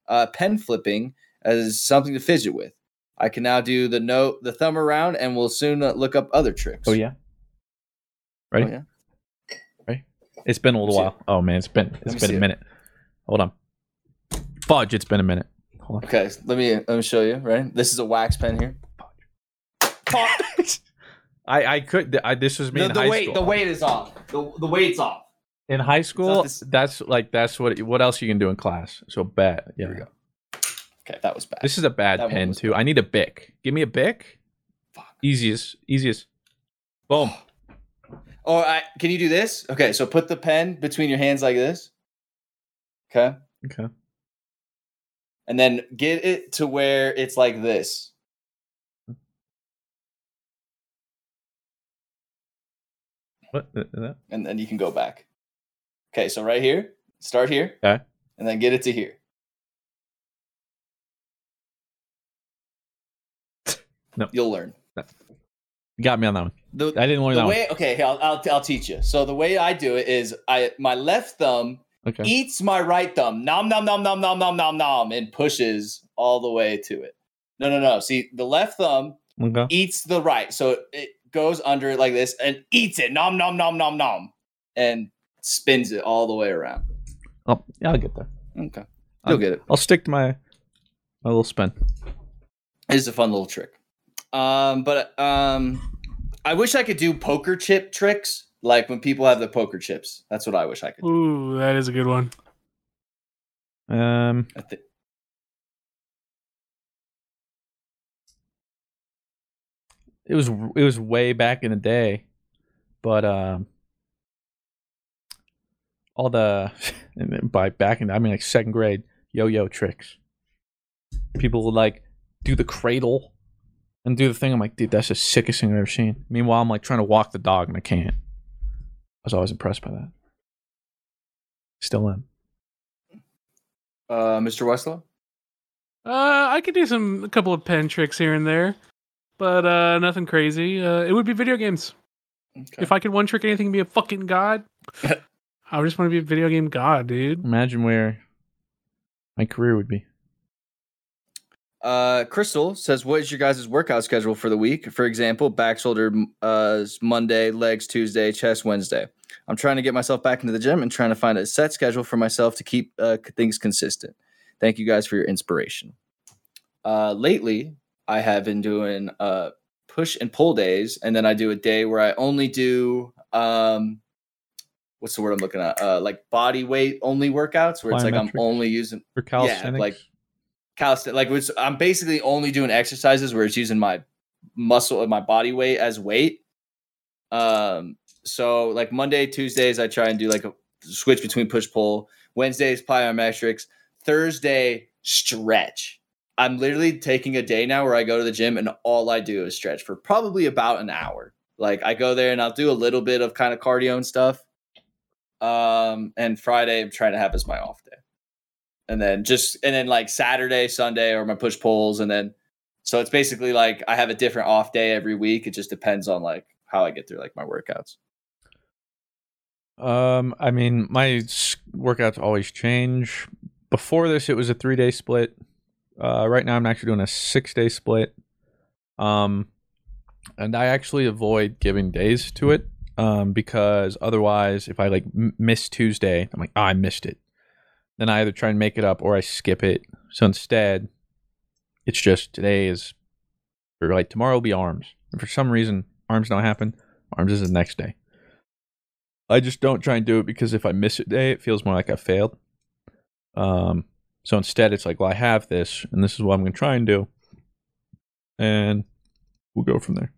uh, pen flipping as something to fidget with. I can now do the note, the thumb around, and will soon uh, look up other tricks. Oh yeah. Ready? Oh, yeah. Ready? It's been a little see while. Oh man, it's been it's been see a it. minute. Hold on. Fudge, it's been a minute. Hold on. Okay, let me let me show you. Right, this is a wax pen here. [laughs] I I could I, this was me The, in the high weight, school. the weight is off. The, the weight's off. in high school, this- that's like that's what what else you can do in class. So bad. Yeah. Here we go. Okay, that was bad. This is a bad That pen was too. I need a bic. Give me a bic. Fuck. Easiest, easiest. Boom. [sighs] Or I, can you do this? Okay, so put the pen between your hands like this. Okay. Okay. And then get it to where it's like this. What? That? and then you can go back. Okay, so right here, start here, Okay. and then get it to here. [laughs] No. You'll learn. You got me on that one. The, I didn't learn that way, okay, I'll, I'll I'll teach you. So the way I do it is I my left thumb one. Okay. eats my right thumb, nom nom nom nom nom nom nom nom, and pushes all the way to it. No, no, no. See, the left thumb Okay. eats the right, so it goes under it like this and eats it, nom nom nom nom nom, and spins it all the way around. Oh, yeah, I'll get there. Okay, you'll I'll, get it. I'll stick to my my little spin. It's a fun little trick. Um, but um, I wish I could do poker chip tricks, like when people have the poker chips. That's what I wish I could. do. Ooh, that is a good one. Um, I thi- it was it was way back in the day, but um, all the [laughs] and by back in I mean like second grade yo-yo tricks. People would like do the cradle and do the thing. I'm like, dude, that's the sickest thing I've ever seen. Meanwhile, I'm like trying to walk the dog and I can't. I was always impressed by that. Still am. Uh, Mr. Westlo. Uh, I could do some a couple of pen tricks here and there, but uh, nothing crazy. Uh, it would be video games. Okay. If I could one trick anything and be a fucking god, [laughs] I would just want to be a video game god, dude. Imagine where my career would be. Uh, Crystal says, "What is your guys' workout schedule for the week? For example, back shoulder uh Monday, legs Tuesday, chest Wednesday. I'm trying to get myself back into the gym and trying to find a set schedule for myself to keep uh, things consistent. Thank you guys for your inspiration. Uh, lately, I have been doing uh push and pull days, and then I do a day where I only do um." What's the word I'm looking at? Uh, like body weight only workouts, where it's like I'm only using For calisthenics, like calisthenics. Like it's, I'm basically only doing exercises where it's using my muscle and my body weight as weight. Um, so like Monday, Tuesdays, I try and do like a switch between push pull. Wednesdays, plyometrics. Thursday, stretch. I'm literally taking a day now where I go to the gym and all I do is stretch for probably about an hour. Like I go there and I'll do a little bit of kind of cardio and stuff. Um, and Friday I'm trying to have as my off day and then just and then like Saturday, Sunday are my push pulls, and then so it's basically like I have a different off day every week. It just depends on like how I get through like my workouts. Um, I mean, my workouts always change. Before this, it was a three day split. Uh, right now, I'm actually doing a six day split. Um, and I actually avoid giving days to it. Um, because otherwise, if I like m- miss Tuesday, I'm like, oh, I missed it. Then I either try and make it up or I skip it. So instead, it's just today is, or like tomorrow will be arms. And for some reason, arms don't happen. Arms is the next day. I just don't try and do it because if I miss a day, it feels more like I failed. Um, so instead, it's like, well, I have this, and this is what I'm going to try and do, and we'll go from there.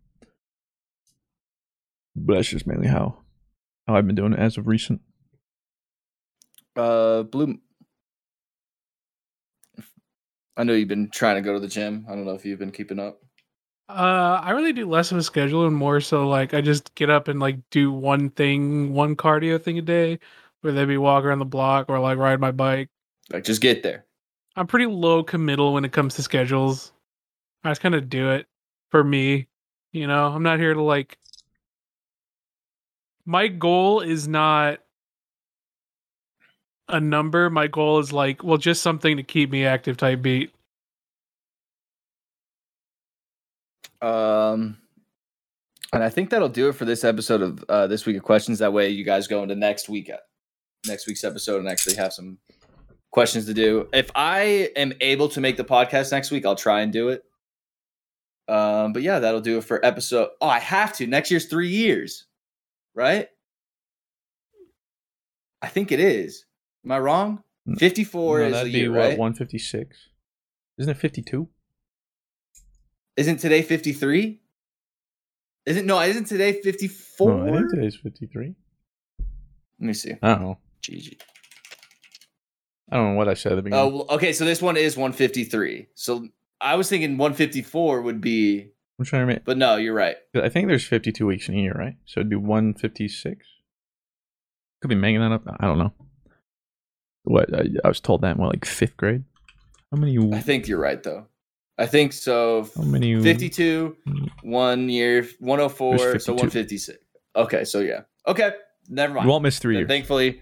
But that's just mainly how how I've been doing it as of recent. Uh, Blue. I know you've been trying to go to the gym. I don't know if you've been keeping up. Uh, I really do less of a schedule and more so like I just get up and like do one thing, one cardio thing a day, whether that be walk around the block or like ride my bike. Like, just get there. I'm pretty low committal when it comes to schedules. I just kind of do it for me. You know, I'm not here to like. My goal is not a number. My goal is like, well, just something to keep me active type beat. Um, and I think that'll do it for this episode of uh, this week of questions. That way, you guys go into next week, uh, next week's episode, and actually have some questions to do. If I am able to make the podcast next week, I'll try and do it. Um, but yeah, that'll do it for episode. Oh, I have to. Next year's three years, right? I think it is. Am I wrong? Fifty-four No, is that'd be what right? 156. Isn't it 52? Isn't today fifty-three? Isn't no? Isn't today fifty-four? No, I think today's 53. Let me see. Oh. don't. GG. I don't know what I said at the oh, beginning. Oh, well, okay. So this one is 153. So I was thinking 154 would be, I'm trying to make. but no, you're right. I think there's 52 weeks in a year, right? So it'd be 156. Could be making that up. I don't know. What I, I was told that in what, like fifth grade. How many? I think you're right though. I think so. How many? Mm. 52, one year, 104, so 156. Okay, so yeah. Okay, never mind. You won't miss three Then years. Thankfully,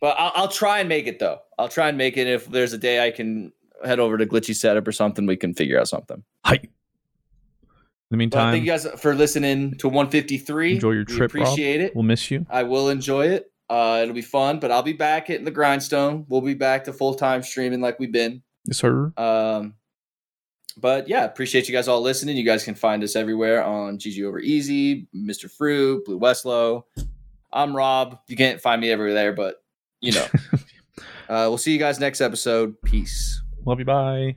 but I'll, I'll try and make it though. I'll try and make it. If there's a day I can head over to Glitchy Setup or something, we can figure out something. Hi. In the meantime, thank you guys for listening to 153. enjoy your We trip. Rob. Appreciate it. We'll miss you. I will enjoy it. Uh, it'll be fun, but I'll be back hitting the grindstone. We'll be back to full time streaming like we've been. Yes, sir. Um, but yeah, appreciate you guys all listening. You guys can find us everywhere on GG over EZ, Mr. Fruit, Blue Westlo. I'm Rob. You can't find me everywhere there, but you know. [laughs] uh, we'll see you guys next episode. Peace. Love you. Bye.